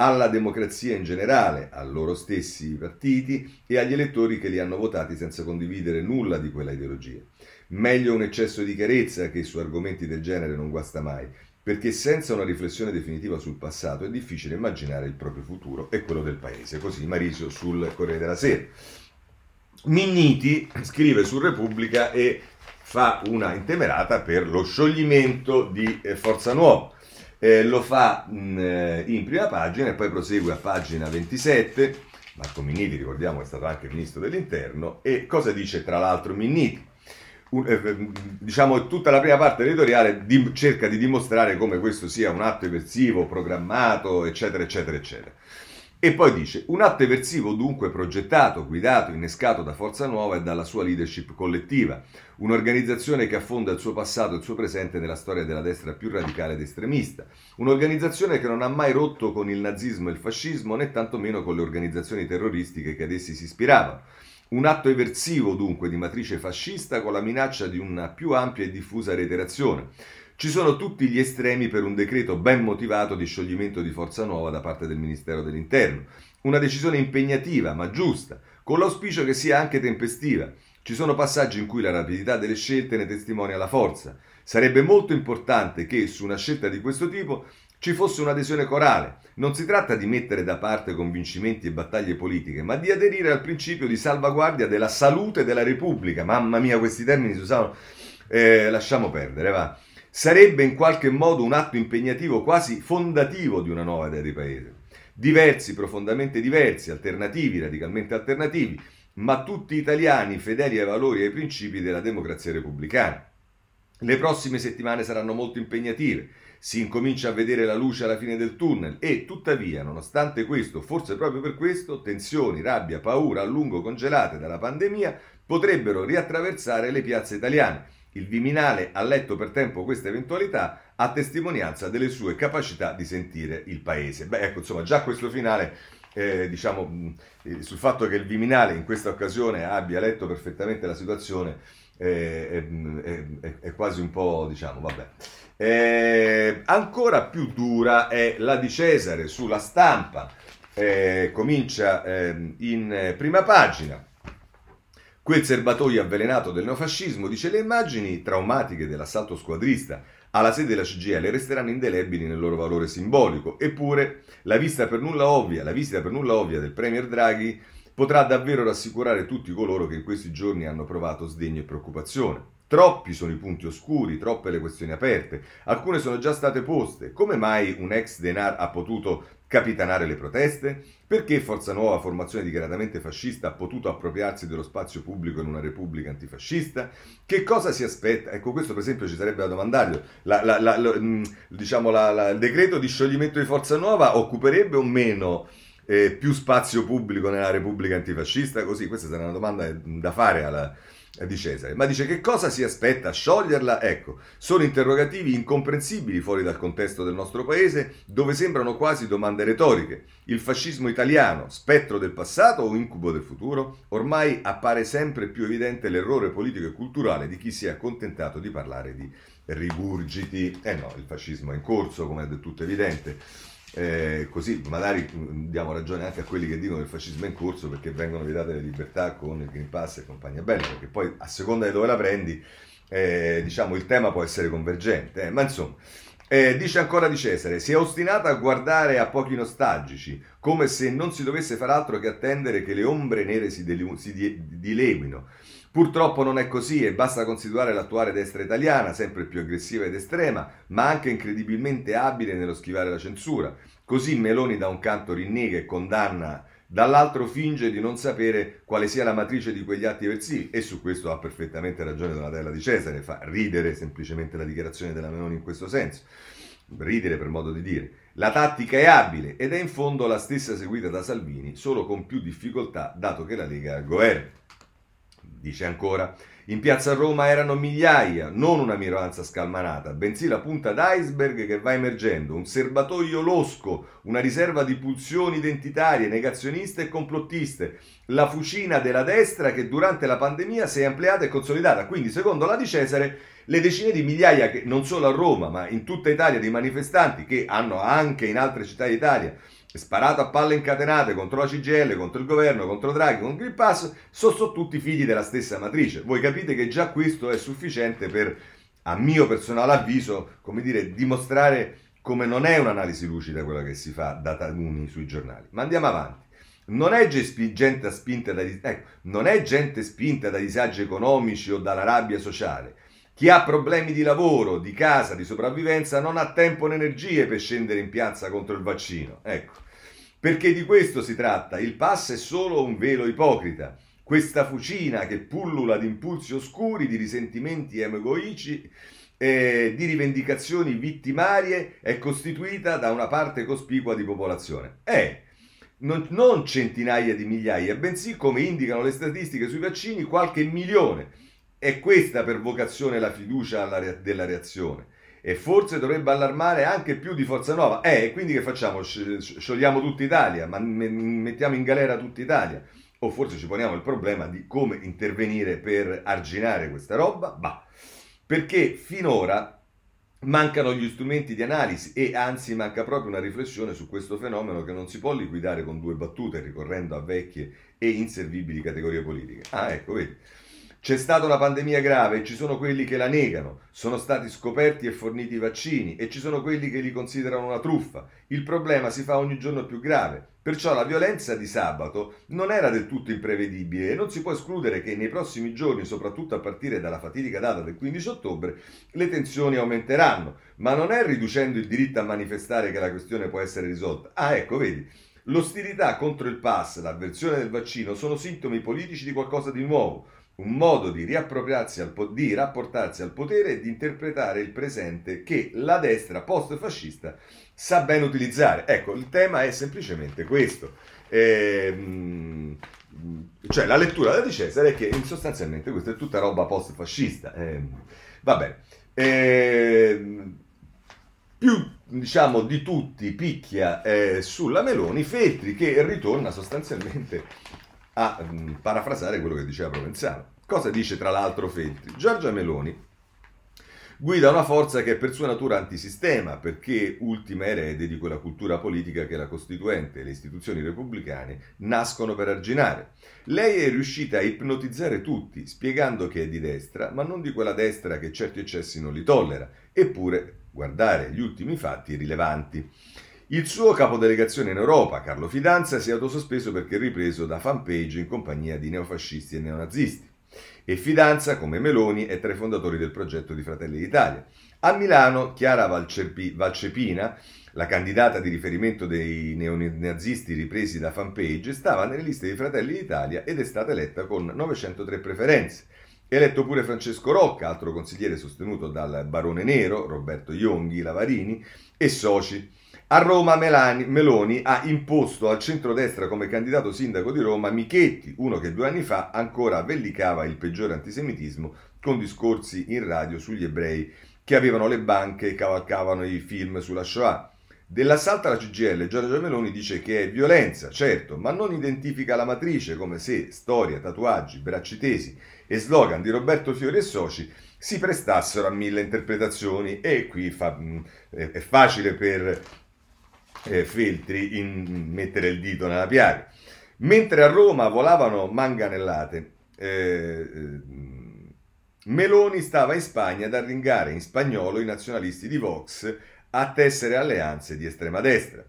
alla democrazia in generale, a loro stessi partiti e agli elettori che li hanno votati senza condividere nulla di quella ideologia. Meglio un eccesso di chiarezza che su argomenti del genere non guasta mai, perché senza una riflessione definitiva sul passato è difficile immaginare il proprio futuro e quello del paese. Così Marisio sul Corriere della Sera. Minniti scrive su Repubblica e fa una intemerata per lo scioglimento di eh, Forza Nuova. Eh, lo fa mh, eh, in prima pagina e poi prosegue a pagina 27. Marco Minniti, ricordiamo, è stato anche ministro dell'interno. E cosa dice tra l'altro Minniti? Un, eh, diciamo tutta la prima parte editoriale di, cerca di dimostrare come questo sia un atto eversivo, programmato, eccetera, eccetera, eccetera. E poi dice, un atto eversivo dunque progettato, guidato, innescato da Forza Nuova e dalla sua leadership collettiva, un'organizzazione che affonda il suo passato e il suo presente nella storia della destra più radicale ed estremista, un'organizzazione che non ha mai rotto con il nazismo e il fascismo né tantomeno con le organizzazioni terroristiche che ad essi si ispiravano, un atto eversivo dunque di matrice fascista con la minaccia di una più ampia e diffusa reiterazione. Ci sono tutti gli estremi per un decreto ben motivato di scioglimento di Forza Nuova da parte del Ministero dell'Interno. Una decisione impegnativa, ma giusta, con l'auspicio che sia anche tempestiva. Ci sono passaggi in cui la rapidità delle scelte ne testimonia la forza. Sarebbe molto importante che su una scelta di questo tipo ci fosse un'adesione corale. Non si tratta di mettere da parte convincimenti e battaglie politiche, ma di aderire al principio di salvaguardia della salute della Repubblica. Mamma mia, questi termini si usavano. Eh, lasciamo perdere, va. Sarebbe in qualche modo un atto impegnativo, quasi fondativo di una nuova idea di paese. Diversi, profondamente diversi, alternativi, radicalmente alternativi, ma tutti italiani fedeli ai valori e ai principi della democrazia repubblicana. Le prossime settimane saranno molto impegnative si incomincia a vedere la luce alla fine del tunnel e tuttavia, nonostante questo, forse proprio per questo, tensioni, rabbia, paura a lungo congelate dalla pandemia potrebbero riattraversare le piazze italiane. Il Viminale ha letto per tempo questa eventualità, a testimonianza delle sue capacità di sentire il paese. Beh, ecco, insomma, già questo finale eh, diciamo, sul fatto che il Viminale in questa occasione abbia letto perfettamente la situazione è, è quasi un po', diciamo, vabbè. Eh, ancora più dura è la di Cesare sulla stampa, eh, comincia eh, in prima pagina. Quel serbatoio avvelenato del neofascismo dice le immagini traumatiche dell'assalto squadrista alla sede della CGL resteranno indelebili nel loro valore simbolico. Eppure la vista per nulla ovvia, la visita per nulla ovvia del Premier Draghi potrà davvero rassicurare tutti coloro che in questi giorni hanno provato sdegno e preoccupazione. Troppi sono i punti oscuri, troppe le questioni aperte, alcune sono già state poste. Come mai un ex Denar ha potuto capitanare le proteste? Perché Forza Nuova, formazione dichiaratamente fascista, ha potuto appropriarsi dello spazio pubblico in una repubblica antifascista? Che cosa si aspetta? Ecco, questo per esempio ci sarebbe da domandargli. La, la, la, mm, diciamo, il decreto di scioglimento di Forza Nuova occuperebbe o meno eh, più spazio pubblico nella repubblica antifascista? Così, questa sarà una domanda da fare alla di Cesare, ma dice che cosa si aspetta a scioglierla? Ecco, sono interrogativi incomprensibili fuori dal contesto del nostro paese, dove sembrano quasi domande retoriche. Il fascismo italiano, spettro del passato o incubo del futuro? Ormai appare sempre più evidente l'errore politico e culturale di chi si è accontentato di parlare di rigurgiti. Eh no, il fascismo è in corso, come è del tutto evidente. Eh, così magari mm, diamo ragione anche a quelli che dicono che il fascismo è in corso perché vengono vietate le libertà con il Green Pass e compagnia bella, perché poi a seconda di dove la prendi, eh, diciamo il tema può essere convergente, eh. ma insomma. Eh, dice ancora di Cesare, si è ostinata a guardare a pochi nostalgici, come se non si dovesse far altro che attendere che le ombre nere si, delu- si di- dileguino. Purtroppo non è così e basta considerare l'attuale destra italiana, sempre più aggressiva ed estrema, ma anche incredibilmente abile nello schivare la censura. Così Meloni da un canto rinnega e condanna, dall'altro finge di non sapere quale sia la matrice di quegli atti eversivi e su questo ha perfettamente ragione Donatella di Cesare, fa ridere semplicemente la dichiarazione della Meloni in questo senso. Ridere per modo di dire. La tattica è abile ed è in fondo la stessa seguita da Salvini, solo con più difficoltà dato che la Lega è al governo. Dice ancora, in piazza Roma erano migliaia, non una minoranza scalmanata, bensì la punta d'iceberg che va emergendo, un serbatoio losco, una riserva di pulsioni identitarie, negazioniste e complottiste, la fucina della destra che durante la pandemia si è ampliata e consolidata. Quindi, secondo la di Cesare, le decine di migliaia, che non solo a Roma, ma in tutta Italia, di manifestanti che hanno anche in altre città d'Italia sparato a palle incatenate contro la CGL, contro il governo, contro Draghi, contro il Pass, sono, sono tutti figli della stessa matrice. Voi capite che già questo è sufficiente per, a mio personale avviso, come dire, dimostrare come non è un'analisi lucida quella che si fa da taluni sui giornali. Ma andiamo avanti. Non è gente spinta da, ecco, non è gente spinta da disagi economici o dalla rabbia sociale. Chi ha problemi di lavoro, di casa, di sopravvivenza non ha tempo né energie per scendere in piazza contro il vaccino. Ecco, perché di questo si tratta. Il pass è solo un velo ipocrita. Questa fucina che pullula di impulsi oscuri, di risentimenti egoici, eh, di rivendicazioni vittimarie, è costituita da una parte cospicua di popolazione. È non, non centinaia di migliaia, bensì, come indicano le statistiche sui vaccini, qualche milione è questa per vocazione la fiducia della reazione. E forse dovrebbe allarmare anche più di Forza Nuova. Eh, quindi che facciamo? Sciogliamo tutta Italia, ma mettiamo in galera tutta Italia? O forse ci poniamo il problema di come intervenire per arginare questa roba? Bah, perché finora mancano gli strumenti di analisi e anzi manca proprio una riflessione su questo fenomeno che non si può liquidare con due battute ricorrendo a vecchie e inservibili categorie politiche. Ah, ecco, vedi. C'è stata una pandemia grave e ci sono quelli che la negano, sono stati scoperti e forniti i vaccini e ci sono quelli che li considerano una truffa. Il problema si fa ogni giorno più grave. Perciò la violenza di sabato non era del tutto imprevedibile e non si può escludere che nei prossimi giorni, soprattutto a partire dalla fatidica data del 15 ottobre, le tensioni aumenteranno. Ma non è riducendo il diritto a manifestare che la questione può essere risolta. Ah, ecco, vedi. L'ostilità contro il pass, l'avversione del vaccino sono sintomi politici di qualcosa di nuovo un modo di al di rapportarsi al potere e di interpretare il presente che la destra post-fascista sa ben utilizzare. Ecco, il tema è semplicemente questo. Ehm, cioè, la lettura Di Cesare è che sostanzialmente questa è tutta roba post-fascista. Ehm, va bene. Ehm, più diciamo di tutti picchia eh, sulla Meloni Feltri che ritorna sostanzialmente a mh, mm, parafrasare quello che diceva Provenzano. Cosa dice tra l'altro Feltri? Giorgia Meloni guida una forza che è per sua natura antisistema, perché ultima erede di quella cultura politica che la Costituente e le istituzioni repubblicane nascono per arginare. Lei è riuscita a ipnotizzare tutti, spiegando che è di destra, ma non di quella destra che certi eccessi non li tollera, eppure guardare gli ultimi fatti rilevanti. Il suo capodelegazione in Europa, Carlo Fidanza, si è autosospeso perché ripreso da fanpage in compagnia di neofascisti e neonazisti e Fidanza, come Meloni, è tra i fondatori del progetto di Fratelli d'Italia. A Milano, Chiara Valcepi, Valcepina, la candidata di riferimento dei neonazisti ripresi da fanpage, stava nelle liste di Fratelli d'Italia ed è stata eletta con 903 preferenze. Eletto pure Francesco Rocca, altro consigliere sostenuto dal barone nero, Roberto Ionghi Lavarini e soci. A Roma Melani, Meloni ha imposto al centrodestra come candidato sindaco di Roma Michetti, uno che due anni fa ancora vellicava il peggiore antisemitismo con discorsi in radio sugli ebrei che avevano le banche e cavalcavano i film sulla Shoah. Dell'assalto alla CGL Giorgia Meloni dice che è violenza, certo, ma non identifica la matrice come se storia, tatuaggi, bracci tesi e slogan di Roberto Fiori e soci si prestassero a mille interpretazioni e qui fa, mm, è facile per eh, Feltri in mettere il dito nella piaga. Mentre a Roma volavano manganellate, eh, eh, Meloni stava in Spagna ad arringare in spagnolo i nazionalisti di Vox a tessere alleanze di estrema destra.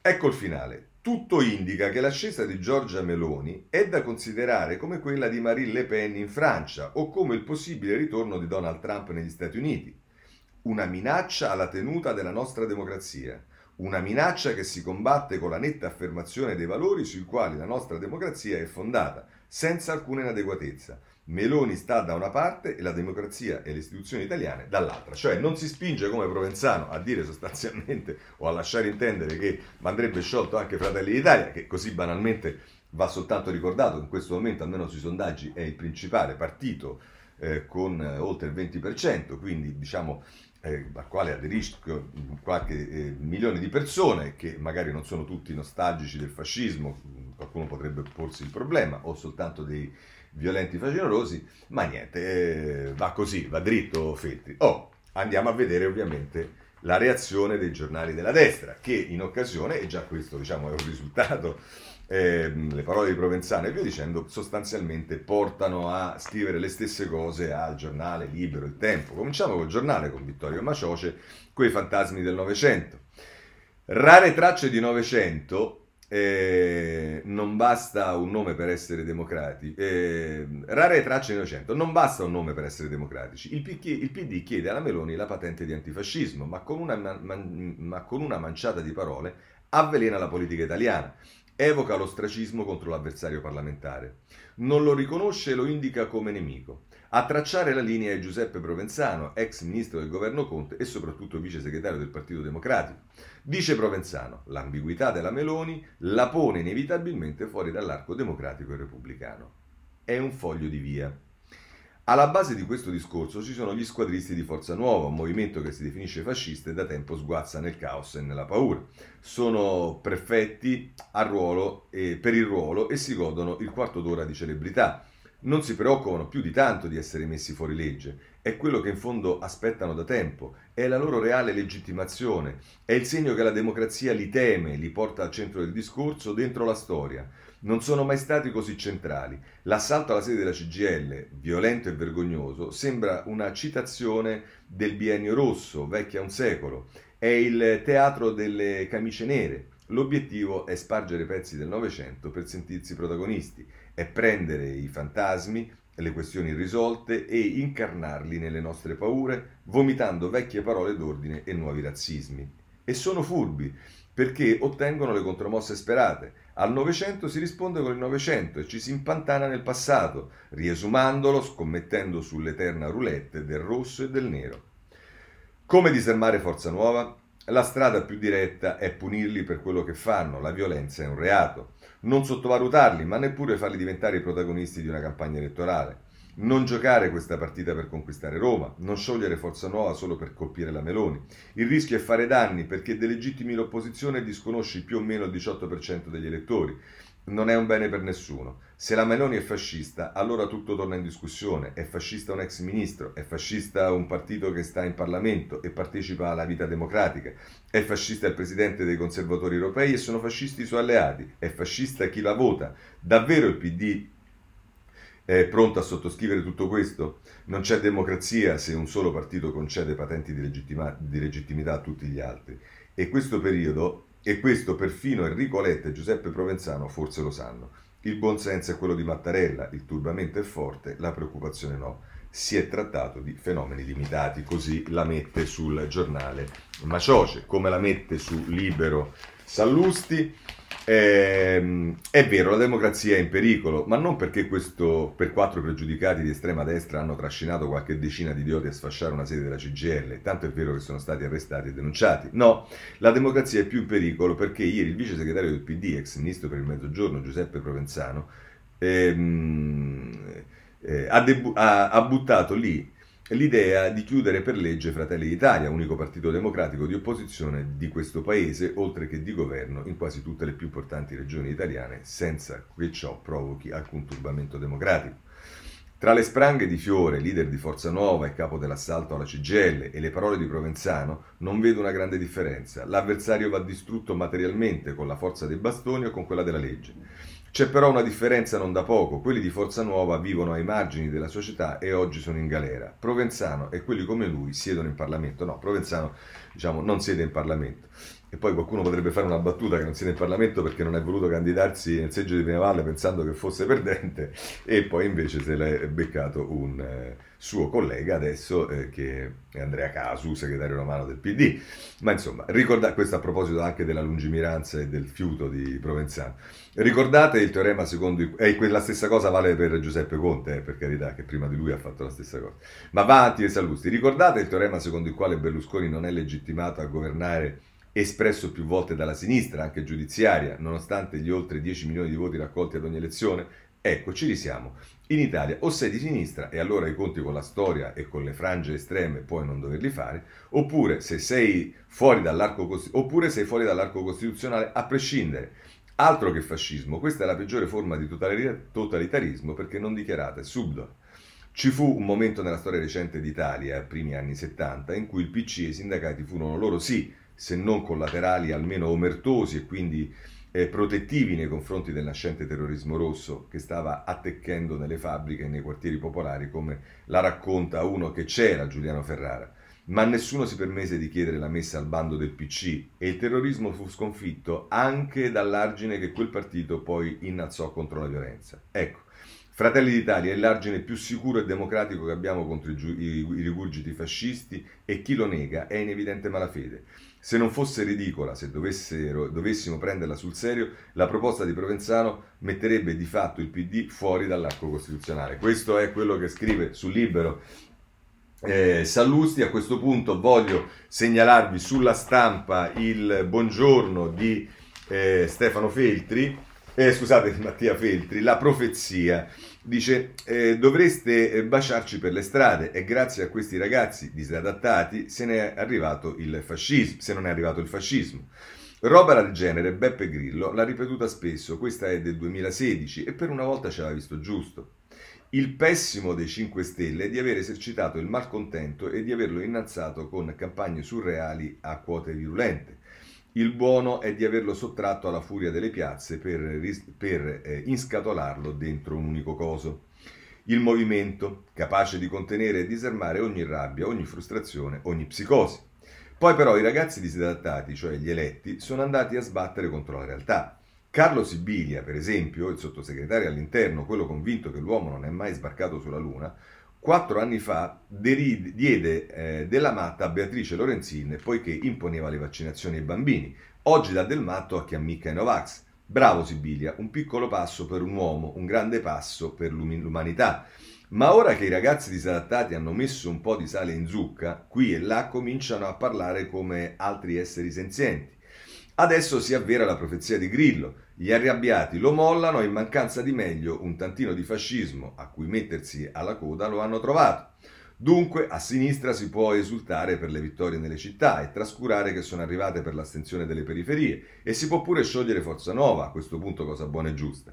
Ecco il finale. Tutto indica che l'ascesa di Giorgia Meloni è da considerare come quella di Marine Le Pen in Francia o come il possibile ritorno di Donald Trump negli Stati Uniti. Una minaccia alla tenuta della nostra democrazia una minaccia che si combatte con la netta affermazione dei valori sui quali la nostra democrazia è fondata, senza alcuna inadeguatezza. Meloni sta da una parte e la democrazia e le istituzioni italiane dall'altra. Cioè non si spinge come Provenzano a dire sostanzialmente o a lasciare intendere che andrebbe sciolto anche Fratelli d'Italia, che così banalmente va soltanto ricordato, in questo momento almeno sui sondaggi è il principale partito eh, con eh, oltre il 20%, quindi diciamo eh, al quale aderiscono qualche eh, milione di persone che magari non sono tutti nostalgici del fascismo, qualcuno potrebbe porsi il problema, o soltanto dei violenti facinorosi, ma niente, eh, va così, va dritto Feltri. Oh, andiamo a vedere ovviamente la reazione dei giornali della destra, che in occasione, e già questo diciamo è un risultato eh, le parole di Provenzano e via dicendo, sostanzialmente portano a scrivere le stesse cose al giornale Libero, Il Tempo. Cominciamo col giornale con Vittorio Macioce, quei fantasmi del Novecento. Rare tracce di Novecento, eh, non basta un nome per essere democratici. Eh, rare tracce di Novecento, non basta un nome per essere democratici. Il PD, il PD chiede alla Meloni la patente di antifascismo, ma con, una, man, ma con una manciata di parole avvelena la politica italiana evoca l'ostracismo contro l'avversario parlamentare. Non lo riconosce e lo indica come nemico. A tracciare la linea è Giuseppe Provenzano, ex ministro del governo Conte e soprattutto vice segretario del Partito Democratico. Dice Provenzano, l'ambiguità della Meloni la pone inevitabilmente fuori dall'arco democratico e repubblicano. È un foglio di via. Alla base di questo discorso ci sono gli squadristi di Forza Nuova, un movimento che si definisce fascista e da tempo sguazza nel caos e nella paura. Sono ruolo e, per il ruolo e si godono il quarto d'ora di celebrità. Non si preoccupano più di tanto di essere messi fuori legge, è quello che in fondo aspettano da tempo, è la loro reale legittimazione, è il segno che la democrazia li teme, li porta al centro del discorso, dentro la storia non sono mai stati così centrali. L'assalto alla sede della CGL, violento e vergognoso, sembra una citazione del biennio rosso, vecchia un secolo. È il teatro delle camicie nere. L'obiettivo è spargere pezzi del Novecento per sentirsi protagonisti, è prendere i fantasmi, le questioni irrisolte e incarnarli nelle nostre paure, vomitando vecchie parole d'ordine e nuovi razzismi. E sono furbi, perché ottengono le contromosse sperate. Al Novecento si risponde con il Novecento e ci si impantana nel passato, riesumandolo, scommettendo sull'eterna roulette del rosso e del nero. Come disarmare Forza Nuova? La strada più diretta è punirli per quello che fanno, la violenza è un reato. Non sottovalutarli, ma neppure farli diventare i protagonisti di una campagna elettorale. Non giocare questa partita per conquistare Roma, non sciogliere Forza Nuova solo per colpire la Meloni. Il rischio è fare danni perché delegittimi l'opposizione e disconosci più o meno il 18% degli elettori non è un bene per nessuno. Se la Meloni è fascista, allora tutto torna in discussione. È fascista un ex ministro, è fascista un partito che sta in Parlamento e partecipa alla vita democratica, è fascista il presidente dei conservatori europei e sono fascisti i suoi alleati, è fascista chi la vota. Davvero il PD è pronto a sottoscrivere tutto questo? Non c'è democrazia se un solo partito concede patenti di, legittima- di legittimità a tutti gli altri. E questo periodo e questo perfino Enrico Letta e Giuseppe Provenzano forse lo sanno. Il buonsenso è quello di Mattarella, il turbamento è forte, la preoccupazione no. Si è trattato di fenomeni limitati, così la mette sul giornale Macioce, come la mette su Libero Sallusti. Eh, è vero, la democrazia è in pericolo, ma non perché questo, per quattro pregiudicati di estrema destra hanno trascinato qualche decina di idioti a sfasciare una sede della CGL, tanto è vero che sono stati arrestati e denunciati. No, la democrazia è più in pericolo perché ieri il vice segretario del PD, ex ministro per il Mezzogiorno, Giuseppe Provenzano, ehm, eh, ha, debu- ha, ha buttato lì l'idea di chiudere per legge Fratelli d'Italia, unico partito democratico di opposizione di questo paese, oltre che di governo in quasi tutte le più importanti regioni italiane, senza che ciò provochi alcun turbamento democratico. Tra le spranghe di Fiore, leader di Forza Nuova e capo dell'assalto alla CGL, e le parole di Provenzano, non vedo una grande differenza. L'avversario va distrutto materialmente con la forza dei bastoni o con quella della legge. C'è però una differenza non da poco, quelli di Forza Nuova vivono ai margini della società e oggi sono in galera. Provenzano e quelli come lui siedono in Parlamento. No, Provenzano diciamo, non siede in Parlamento. E poi qualcuno potrebbe fare una battuta che non siede in Parlamento perché non è voluto candidarsi nel seggio di Prima Valle pensando che fosse perdente e poi invece se l'è beccato un eh, suo collega adesso eh, che è Andrea Casu, segretario romano del PD. Ma insomma, ricordate, questo a proposito anche della lungimiranza e del fiuto di Provenzano. Ricordate il teorema secondo il eh, la stessa cosa vale per Giuseppe Conte, eh, per carità, che prima di lui ha fatto la stessa cosa. Ma avanti e salusti. Ricordate il teorema secondo il quale Berlusconi non è legittimato a governare espresso più volte dalla sinistra, anche giudiziaria, nonostante gli oltre 10 milioni di voti raccolti ad ogni elezione? Ecco, ci risiamo. In Italia o sei di sinistra e allora i conti con la storia e con le frange estreme puoi non doverli fare, oppure, se sei fuori dall'arco, sei fuori dall'arco costituzionale a prescindere. Altro che fascismo, questa è la peggiore forma di totalitarismo perché non dichiarata, è subdola. Ci fu un momento nella storia recente d'Italia, primi anni 70, in cui il PC e i sindacati furono loro sì, se non collaterali, almeno omertosi e quindi eh, protettivi nei confronti del nascente terrorismo rosso che stava attecchendo nelle fabbriche e nei quartieri popolari, come la racconta uno che c'era, Giuliano Ferrara ma nessuno si permise di chiedere la messa al bando del PC e il terrorismo fu sconfitto anche dall'argine che quel partito poi innalzò contro la violenza. Ecco, Fratelli d'Italia è l'argine più sicuro e democratico che abbiamo contro i, i, i rigurgiti fascisti e chi lo nega è in evidente malafede. Se non fosse ridicola, se dovessimo prenderla sul serio, la proposta di Provenzano metterebbe di fatto il PD fuori dall'arco costituzionale. Questo è quello che scrive sul Libero eh, Sallusti. A questo punto voglio segnalarvi sulla stampa il buongiorno di eh, Stefano Feltri, eh, scusate, Mattia Feltri, la profezia. Dice, eh, dovreste eh, baciarci per le strade e grazie a questi ragazzi disadattati se, ne è arrivato il fascismo, se non è arrivato il fascismo. Roba del genere Beppe Grillo l'ha ripetuta spesso, questa è del 2016 e per una volta ce l'ha visto giusto. Il pessimo dei 5 Stelle è di aver esercitato il malcontento e di averlo innalzato con campagne surreali a quote virulente. Il buono è di averlo sottratto alla furia delle piazze per, per eh, inscatolarlo dentro un unico coso. Il movimento, capace di contenere e disarmare ogni rabbia, ogni frustrazione, ogni psicosi. Poi però i ragazzi disadattati, cioè gli eletti, sono andati a sbattere contro la realtà Carlo Sibilia, per esempio, il sottosegretario all'interno, quello convinto che l'uomo non è mai sbarcato sulla Luna, quattro anni fa diede eh, della matta a Beatrice Lorenzin poiché imponeva le vaccinazioni ai bambini. Oggi dà del matto a chi ammicca i Novax. Bravo Sibilia, un piccolo passo per un uomo, un grande passo per l'umanità. Ma ora che i ragazzi disadattati hanno messo un po' di sale in zucca, qui e là cominciano a parlare come altri esseri senzienti Adesso si avvera la profezia di Grillo. Gli arrabbiati lo mollano e in mancanza di meglio un tantino di fascismo a cui mettersi alla coda lo hanno trovato. Dunque a sinistra si può esultare per le vittorie nelle città e trascurare che sono arrivate per l'astensione delle periferie e si può pure sciogliere Forza Nuova, a questo punto cosa buona e giusta.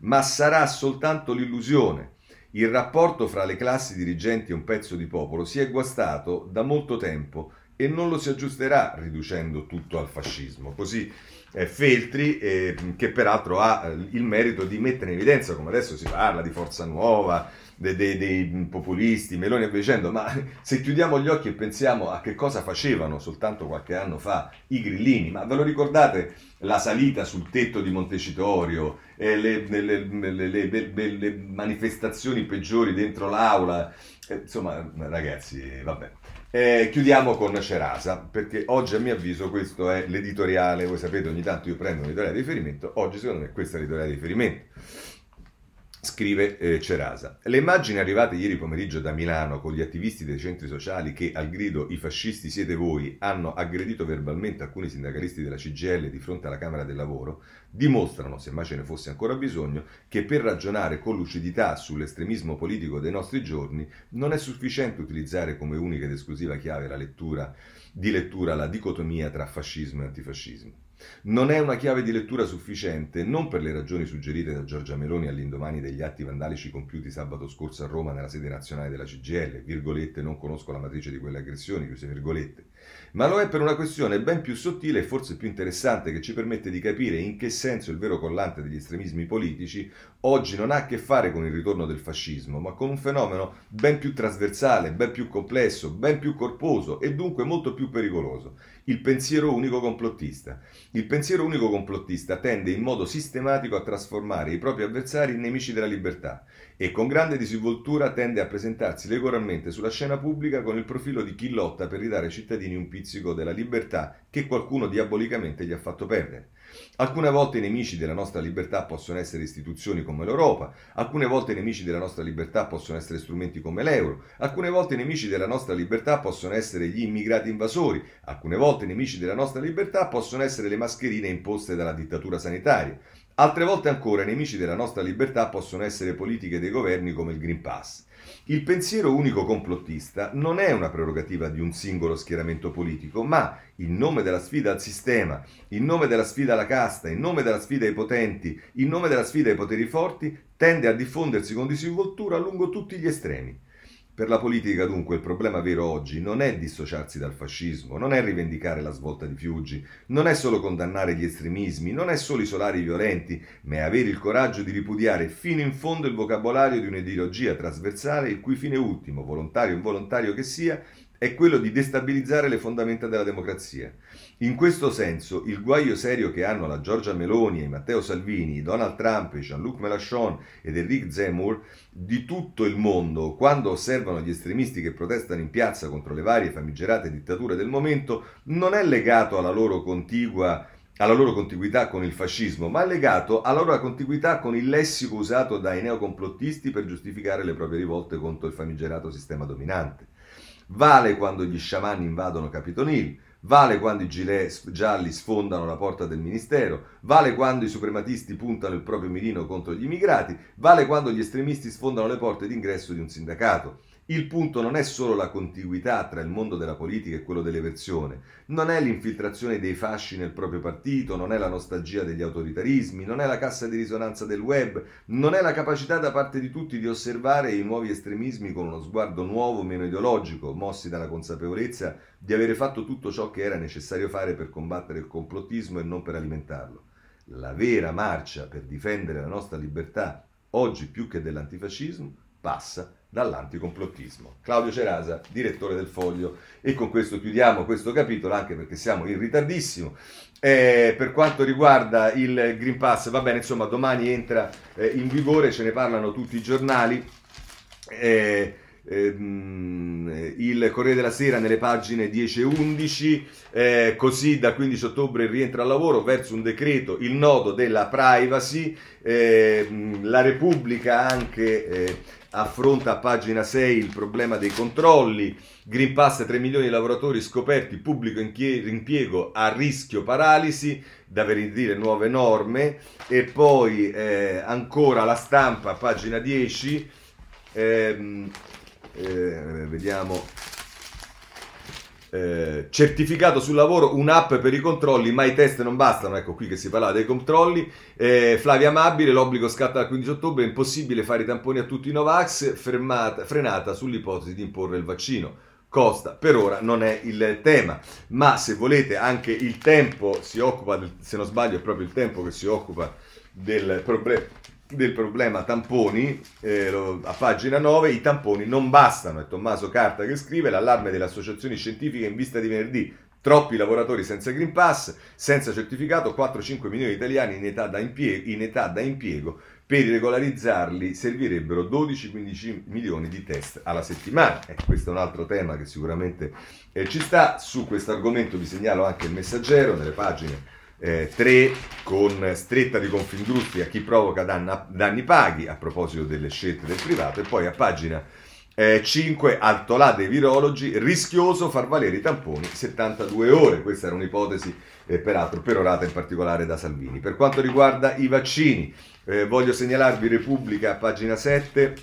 Ma sarà soltanto l'illusione. Il rapporto fra le classi dirigenti e un pezzo di popolo si è guastato da molto tempo e non lo si aggiusterà riducendo tutto al fascismo. Così eh, Feltri, eh, che peraltro ha eh, il merito di mettere in evidenza, come adesso si parla di Forza Nuova, dei, dei, dei populisti, Meloni e via dicendo, ma se chiudiamo gli occhi e pensiamo a che cosa facevano soltanto qualche anno fa i grillini, ma ve lo ricordate la salita sul tetto di Montecitorio, eh, le, le, le, le, manifestazioni peggiori dentro l'aula, eh, insomma ragazzi, vabbè. Eh, chiudiamo con Cerasa, perché oggi a mio avviso questo è l'editoriale, voi sapete ogni tanto io prendo un editoriale di riferimento, oggi secondo me questo è l'editoriale di riferimento scrive eh, Cerasa. Le immagini arrivate ieri pomeriggio da Milano con gli attivisti dei centri sociali che al grido i fascisti siete voi hanno aggredito verbalmente alcuni sindacalisti della CGL di fronte alla Camera del Lavoro dimostrano, se mai ce ne fosse ancora bisogno, che per ragionare con lucidità sull'estremismo politico dei nostri giorni non è sufficiente utilizzare come unica ed esclusiva chiave la lettura, di lettura la dicotomia tra fascismo e antifascismo. Non è una chiave di lettura sufficiente, non per le ragioni suggerite da Giorgia Meloni all'indomani degli atti vandalici compiuti sabato scorso a Roma nella sede nazionale della CGL, virgolette, non conosco la matrice di quelle aggressioni, chiuse virgolette, ma lo è per una questione ben più sottile e forse più interessante che ci permette di capire in che senso il vero collante degli estremismi politici oggi non ha a che fare con il ritorno del fascismo, ma con un fenomeno ben più trasversale, ben più complesso, ben più corposo e dunque molto più pericoloso, il pensiero unico complottista. Il pensiero unico complottista tende in modo sistematico a trasformare i propri avversari in nemici della libertà e con grande disinvoltura tende a presentarsi regolarmente sulla scena pubblica con il profilo di chi lotta per ridare ai cittadini un pizzico della libertà che qualcuno diabolicamente gli ha fatto perdere. Alcune volte i nemici della nostra libertà possono essere istituzioni come l'Europa, alcune volte i nemici della nostra libertà possono essere strumenti come l'euro, alcune volte i nemici della nostra libertà possono essere gli immigrati invasori, alcune volte i nemici della nostra libertà possono essere le mascherine imposte dalla dittatura sanitaria. Altre volte ancora i nemici della nostra libertà possono essere politiche dei governi come il Green Pass. Il pensiero unico complottista non è una prerogativa di un singolo schieramento politico, ma in nome della sfida al sistema, in nome della sfida alla casta, in nome della sfida ai potenti, in nome della sfida ai poteri forti, tende a diffondersi con disinvoltura lungo tutti gli estremi. Per la politica dunque il problema vero oggi non è dissociarsi dal fascismo, non è rivendicare la svolta di Fiuggi, non è solo condannare gli estremismi, non è solo isolare i violenti, ma è avere il coraggio di ripudiare fino in fondo il vocabolario di un'ideologia trasversale il cui fine ultimo, volontario o involontario che sia, è quello di destabilizzare le fondamenta della democrazia. In questo senso, il guaio serio che hanno la Giorgia Meloni e Matteo Salvini, Donald Trump, Jean-Luc Mélenchon ed Eric Zemmour di tutto il mondo quando osservano gli estremisti che protestano in piazza contro le varie famigerate dittature del momento non è legato alla loro contigua alla loro contiguità con il fascismo, ma è legato alla loro contiguità con il lessico usato dai neocomplottisti per giustificare le proprie rivolte contro il famigerato sistema dominante. Vale quando gli sciamani invadono Capitol Hill, vale quando i gilet gialli sfondano la porta del ministero, vale quando i suprematisti puntano il proprio mirino contro gli immigrati, vale quando gli estremisti sfondano le porte d'ingresso di un sindacato. Il punto non è solo la contiguità tra il mondo della politica e quello dell'eversione, non è l'infiltrazione dei fasci nel proprio partito, non è la nostalgia degli autoritarismi, non è la cassa di risonanza del web, non è la capacità da parte di tutti di osservare i nuovi estremismi con uno sguardo nuovo, meno ideologico, mossi dalla consapevolezza di avere fatto tutto ciò che era necessario fare per combattere il complottismo e non per alimentarlo. La vera marcia per difendere la nostra libertà, oggi più che dell'antifascismo, passa dall'anticomplottismo. Claudio Cerasa, direttore del Foglio. E con questo chiudiamo questo capitolo, anche perché siamo in ritardissimo. Eh, per quanto riguarda il Green Pass, va bene, insomma, domani entra eh, in vigore, ce ne parlano tutti i giornali. Eh, ehm, il Corriere della Sera nelle pagine 10 e 11, eh, così da 15 ottobre rientra al lavoro verso un decreto, il nodo della privacy, eh, la Repubblica anche eh, affronta a pagina 6 il problema dei controlli, Green Pass 3 milioni di lavoratori scoperti, pubblico impiego a rischio paralisi, da dire nuove norme. E poi eh, ancora la stampa, pagina 10, ehm, eh, vediamo eh, certificato sul lavoro, un'app per i controlli, ma i test non bastano, ecco qui che si parla dei controlli. Eh, Flavia Amabile, l'obbligo scatta dal 15 ottobre, è impossibile fare i tamponi a tutti i Novax, fermata, frenata sull'ipotesi di imporre il vaccino. Costa, per ora non è il tema, ma se volete anche il tempo si occupa, del, se non sbaglio è proprio il tempo che si occupa del problema del problema tamponi, eh, a pagina 9, i tamponi non bastano, è Tommaso Carta che scrive, l'allarme delle associazioni scientifiche in vista di venerdì, troppi lavoratori senza Green Pass, senza certificato, 4-5 milioni di italiani in età da impiego, in età da impiego per regolarizzarli servirebbero 12-15 milioni di test alla settimana. Eh, questo è un altro tema che sicuramente eh, ci sta. Su questo argomento vi segnalo anche il messaggero nelle pagine eh, 3 con stretta di Confindustria chi provoca danna, danni paghi a proposito delle scelte del privato e poi a pagina eh, 5 Altolà dei virologi rischioso far valere i tamponi 72 ore. Questa era un'ipotesi eh, peraltro perorata in particolare da Salvini. Per quanto riguarda i vaccini eh, voglio segnalarvi Repubblica pagina 7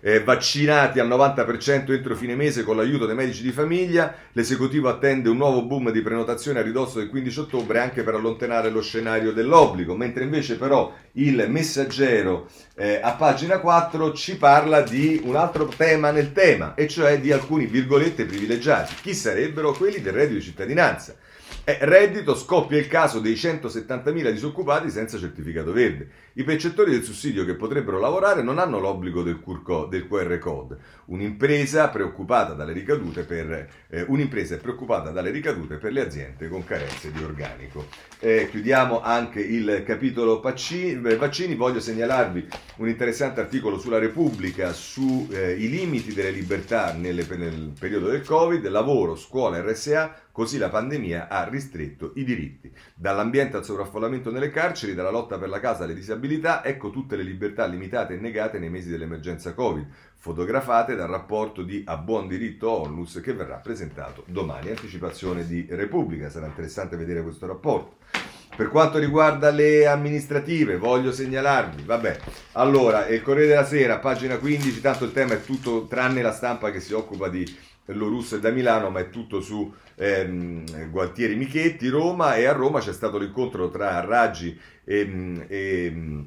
eh, vaccinati al 90% entro fine mese con l'aiuto dei medici di famiglia. L'esecutivo attende un nuovo boom di prenotazione a ridosso del 15 ottobre anche per allontanare lo scenario dell'obbligo, mentre invece però il messaggero eh, a pagina 4 ci parla di un altro tema nel tema, e cioè di alcuni virgolette privilegiati. Chi sarebbero quelli del reddito di cittadinanza? Eh, reddito scoppia il caso dei 170.000 disoccupati senza certificato verde. I percettori del sussidio che potrebbero lavorare non hanno l'obbligo del, QR code. Un'impresa, preoccupata dalle ricadute per, eh, un'impresa è preoccupata dalle ricadute per le aziende con carenze di organico. Eh, chiudiamo anche il capitolo vaccini. vaccini. Voglio segnalarvi un interessante articolo sulla Repubblica sui eh, limiti delle libertà nelle, nel periodo del Covid, lavoro, scuola, RSA Così la pandemia ha ristretto i diritti. Dall'ambiente al sovraffollamento nelle carceri, dalla lotta per la casa alle disabilità, ecco tutte le libertà limitate e negate nei mesi dell'emergenza Covid, fotografate dal rapporto di A Buon Diritto Onlus che verrà presentato domani. Anticipazione di Repubblica, sarà interessante vedere questo rapporto. Per quanto riguarda le amministrative, voglio segnalarvi, vabbè, allora, il Corriere della Sera, pagina 15, tanto il tema è tutto tranne la stampa che si occupa di Lorusso e da Milano, ma è tutto su ehm, Gualtieri Michetti, Roma, e a Roma c'è stato l'incontro tra Raggi e, e,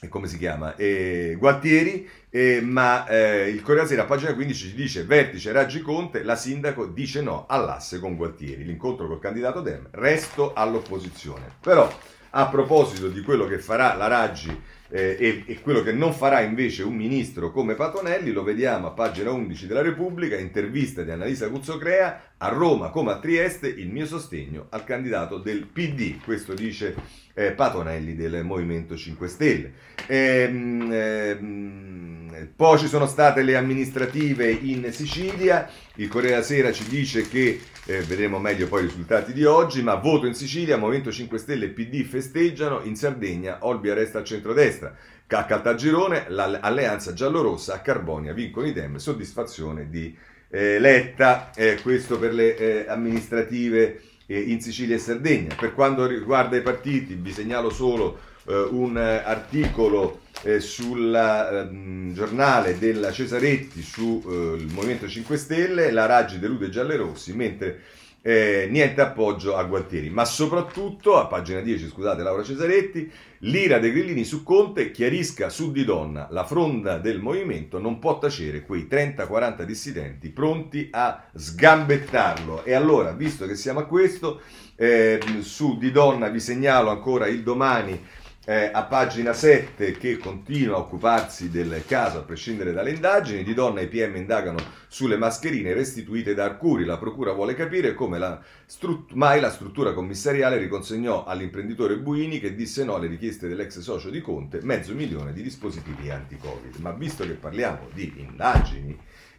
e come si chiama? E Gualtieri, e, ma eh, il Corriere Sera, pagina 15, ci dice vertice Raggi Conte, la sindaco dice no all'asse con Gualtieri, l'incontro col candidato Dem, resto all'opposizione. Però, a proposito di quello che farà la Raggi eh, e, e, quello che non farà invece un ministro come Patonelli lo vediamo a pagina 11 della Repubblica, intervista di Annalisa Cuzzocrea, a Roma come a Trieste il mio sostegno al candidato del PD, questo dice eh, Patonelli del Movimento 5 Stelle. Ehm, ehm, poi ci sono state le amministrative in Sicilia, il Corriere della Sera ci dice che eh, vedremo meglio poi i risultati di oggi, ma voto in Sicilia, Movimento 5 Stelle e PD festeggiano, in Sardegna Olbia resta al centrodestra, a Caltagirone l'alleanza giallorossa a Carbonia vincono i Dem, soddisfazione di eh, Letta, eh, questo per le eh, amministrative eh, in Sicilia e Sardegna. Per quanto riguarda i partiti vi segnalo solo eh, un articolo sul ehm, giornale della Cesaretti sul Movimento 5 Stelle, la Raggi delude Giallerossi, mentre eh, niente appoggio a Gualtieri, ma soprattutto, a pagina 10, scusate, Laura Cesaretti, l'ira dei grillini su Conte chiarisca su di donna, la fronda del movimento non può tacere quei 30-40 dissidenti pronti a sgambettarlo. E allora, visto che siamo a questo, eh, su di donna vi segnalo ancora il domani eh, a pagina 7 che continua a occuparsi del caso a prescindere dalle indagini, di donna i PM indagano sulle mascherine restituite da Arcuri, la procura vuole capire come la strut- mai la struttura commissariale riconsegnò all'imprenditore Buini che disse no alle richieste dell'ex socio di Conte mezzo milione di dispositivi anti-Covid. Ma visto che parliamo di indagini,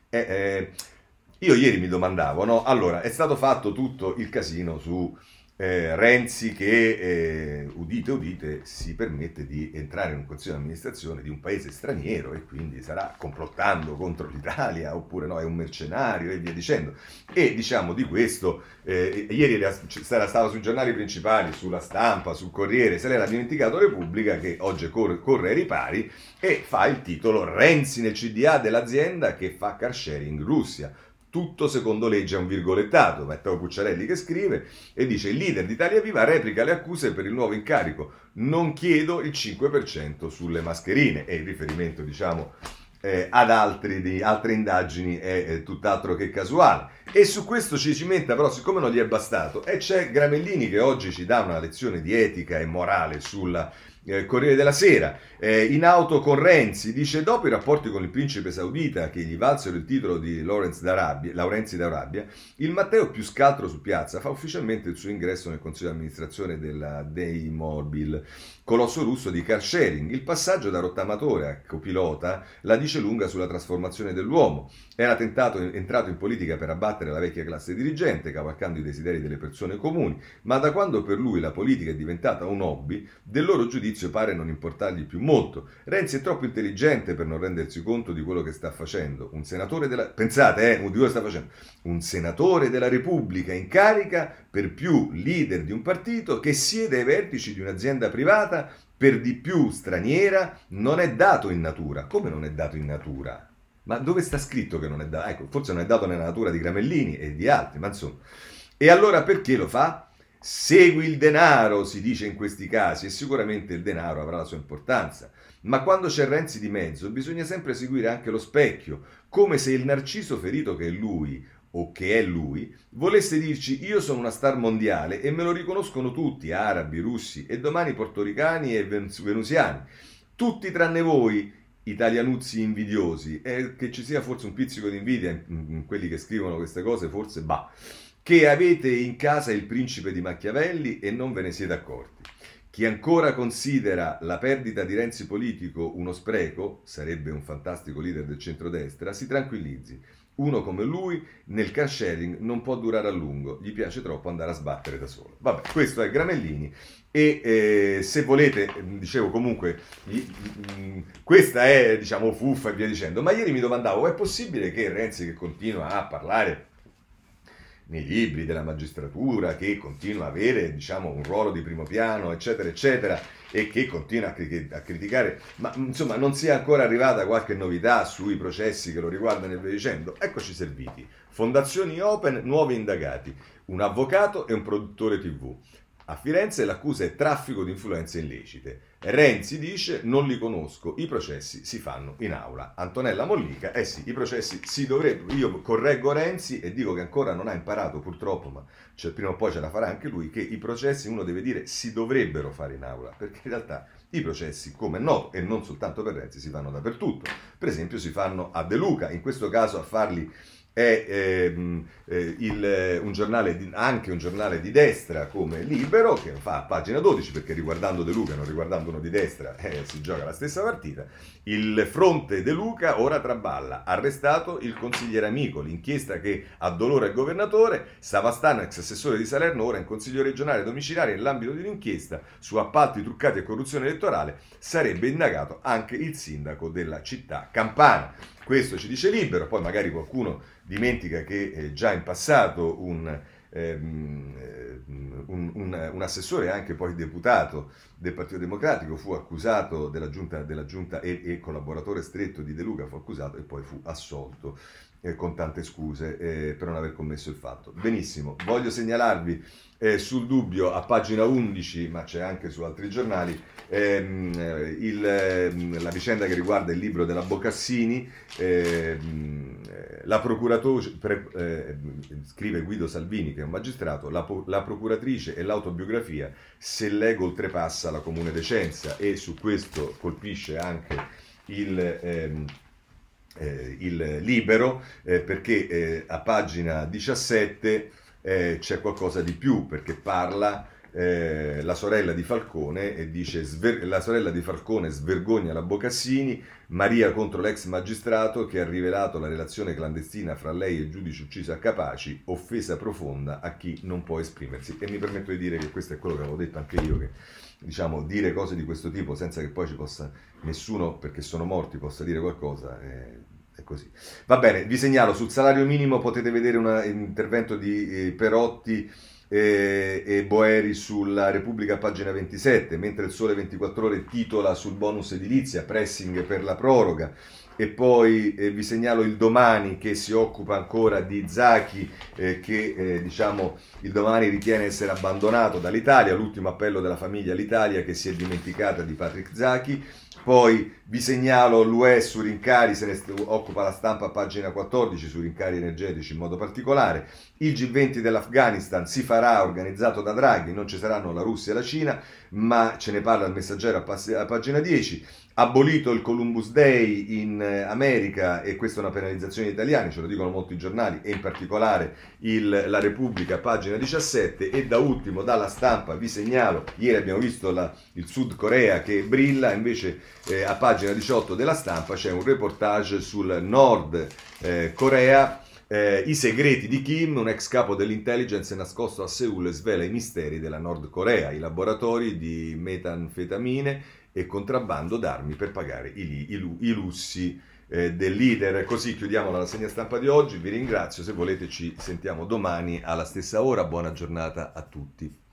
eh, eh, io ieri mi domandavo, no? Allora, è stato fatto tutto il casino su eh, Renzi che, eh, udite udite, si permette di entrare in un consiglio di amministrazione di un paese straniero e quindi starà complottando contro l'Italia oppure no, è un mercenario e via dicendo. E diciamo di questo, eh, ieri era, stava sui giornali principali, sulla stampa, sul Corriere, se l'era dimenticato Repubblica che oggi corre, corre ai ripari e fa il titolo Renzi nel CDA dell'azienda che fa car sharing in Russia tutto secondo legge è un virgolettato, Matteo Pucciarelli che scrive e dice il leader di Italia Viva replica le accuse per il nuovo incarico, non chiedo il 5% sulle mascherine, e il riferimento diciamo eh, ad altri, di, altre indagini è, è, tutt'altro che casuale. E su questo ci cimenta però, siccome non gli è bastato, e c'è Gramellini che oggi ci dà una lezione di etica e morale sulla eh, Corriere della Sera, eh, in auto con Renzi, dice dopo i rapporti con il principe saudita che gli valsero il titolo di Laurenzi d'Arabia, il Matteo più scaltro su piazza fa ufficialmente il suo ingresso nel consiglio di amministrazione della Daymobil, colosso russo di car sharing. Il passaggio da rottamatore a copilota la dice lunga sulla trasformazione dell'uomo. Era tentato, entrato in politica per abbattere la vecchia classe dirigente, cavalcando i desideri delle persone comuni, ma da quando per lui la politica è diventata un hobby, del loro giudizio pare non importargli più molto. Renzi è troppo intelligente per non rendersi conto di quello che sta facendo. Un senatore della... Pensate, eh, di quello sta facendo. Un senatore della Repubblica in carica per più leader di un partito che siede ai vertici di un'azienda privata per di più straniera non è dato in natura. Come non è dato in natura? Ma dove sta scritto che non è dato? Ecco, forse non è dato nella natura di Gramellini e di altri, ma insomma. E allora perché lo fa? Segui il denaro, si dice in questi casi, e sicuramente il denaro avrà la sua importanza. Ma quando c'è Renzi di mezzo, bisogna sempre seguire anche lo specchio, come se il narciso ferito che è lui, o che è lui, volesse dirci io sono una star mondiale e me lo riconoscono tutti, arabi, russi e domani portoricani e venusiani. Tutti tranne voi, italianuzzi invidiosi, e che ci sia forse un pizzico di invidia in, quelli che scrivono queste cose, forse bah, che avete in casa il principe di Machiavelli e non ve ne siete accorti. Chi ancora considera la perdita di Renzi politico uno spreco, sarebbe un fantastico leader del centrodestra, si tranquillizzi. Uno come lui nel car sharing non può durare a lungo, gli piace troppo andare a sbattere da solo. Vabbè, questo è Gramellini e eh, se volete, dicevo comunque, gli, mh, questa è diciamo fuffa e via dicendo, ma ieri mi domandavo, è possibile che Renzi che continua a parlare nei libri della magistratura, che continua a avere diciamo, un ruolo di primo piano, eccetera, eccetera, e che continua a, cri- a, criticare, ma insomma non sia ancora arrivata qualche novità sui processi che lo riguardano e via dicendo, eccoci serviti. Fondazioni Open, nuovi indagati, un avvocato e un produttore tv. A Firenze l'accusa è traffico di influenze illecite. Renzi dice non li conosco, i processi si fanno in aula. Antonella Mollica, eh sì, i processi si dovrebbero, io correggo Renzi e dico che ancora non ha imparato purtroppo, ma cioè, prima o poi ce la farà anche lui, che i processi uno deve dire si dovrebbero fare in aula, perché in realtà i processi, come noto, e non soltanto per Renzi, si fanno dappertutto. Per esempio si fanno a De Luca, in questo caso a farli è ehm, eh, il, un giornale di, anche un giornale di destra come Libero, che fa a pagina 12, perché riguardando De Luca, non riguardando uno di destra, eh, si gioca la stessa partita. Il fronte De Luca ora traballa, arrestato il consigliere amico, l'inchiesta che ha dolore al governatore, Savastano, ex assessore di Salerno, ora in consiglio regionale domiciliare nell'ambito di un'inchiesta su appalti truccati e corruzione elettorale, sarebbe indagato anche il sindaco della città campana. Questo ci dice Libero, poi magari qualcuno dimentica che eh, già in passato un, ehm, un, un, un, assessore, anche poi deputato del Partito Democratico, fu accusato della giunta, della giunta e, e, collaboratore stretto di De Luca, fu accusato e poi fu assolto eh, con tante scuse eh, per non aver commesso il fatto. Benissimo, voglio segnalarvi eh, sul dubbio a pagina 11, ma c'è anche su altri giornali, ehm, il, ehm, la vicenda che riguarda il libro della Boccassini. Ehm, la procuratrice, eh, scrive Guido Salvini, che è un magistrato, la, la, procuratrice e l'autobiografia, se l'ego oltrepassa la comune decenza e su questo colpisce anche il... Ehm, eh, il libero eh, perché eh, a pagina 17 eh, c'è qualcosa di più perché parla eh, la sorella di Falcone e dice sver- la sorella di Falcone svergogna la Bocassini, Maria contro l'ex magistrato che ha rivelato la relazione clandestina fra lei e il giudice ucciso a Capaci, offesa profonda a chi non può esprimersi. E mi permetto di dire che questo è quello che avevo detto anche io, che diciamo, dire cose di questo tipo senza che poi ci possa nessuno, perché sono morti, possa dire qualcosa. È, è così. Va bene, vi segnalo sul salario minimo potete vedere un intervento di eh, Perotti e, e Boeri sulla Repubblica, pagina 27, mentre il Sole 24 Ore titola sul bonus edilizia, pressing per la proroga. E poi eh, vi segnalo il domani che si occupa ancora di Zaki, eh, che eh, diciamo il domani ritiene essere abbandonato dall'Italia, l'ultimo appello della famiglia all'Italia che si è dimenticata di Patrick Zaki. Poi vi segnalo l'UE su rincari, se ne occupa la stampa a pagina 14 su rincari energetici in modo particolare. Il G20 dell'Afghanistan si farà organizzato da Draghi, non ci saranno la Russia e la Cina, ma ce ne parla il messaggero a, pass- a pagina 10 abolito il Columbus Day in eh, America e questa è una penalizzazione degli italiani, ce lo dicono molti giornali e in particolare il, la Repubblica, pagina 17 e da ultimo dalla stampa vi segnalo, ieri abbiamo visto la, il Sud Corea che brilla, invece eh, a pagina 18 della stampa c'è un reportage sul Nord eh, Corea. Eh, I segreti di Kim, un ex capo dell'intelligence nascosto a Seoul, svela i misteri della Nord Corea, i laboratori di metanfetamine e contrabbando d'armi per pagare i, i, i lussi eh, del leader. Così chiudiamo la rassegna stampa di oggi, vi ringrazio, se volete ci sentiamo domani alla stessa ora, buona giornata a tutti.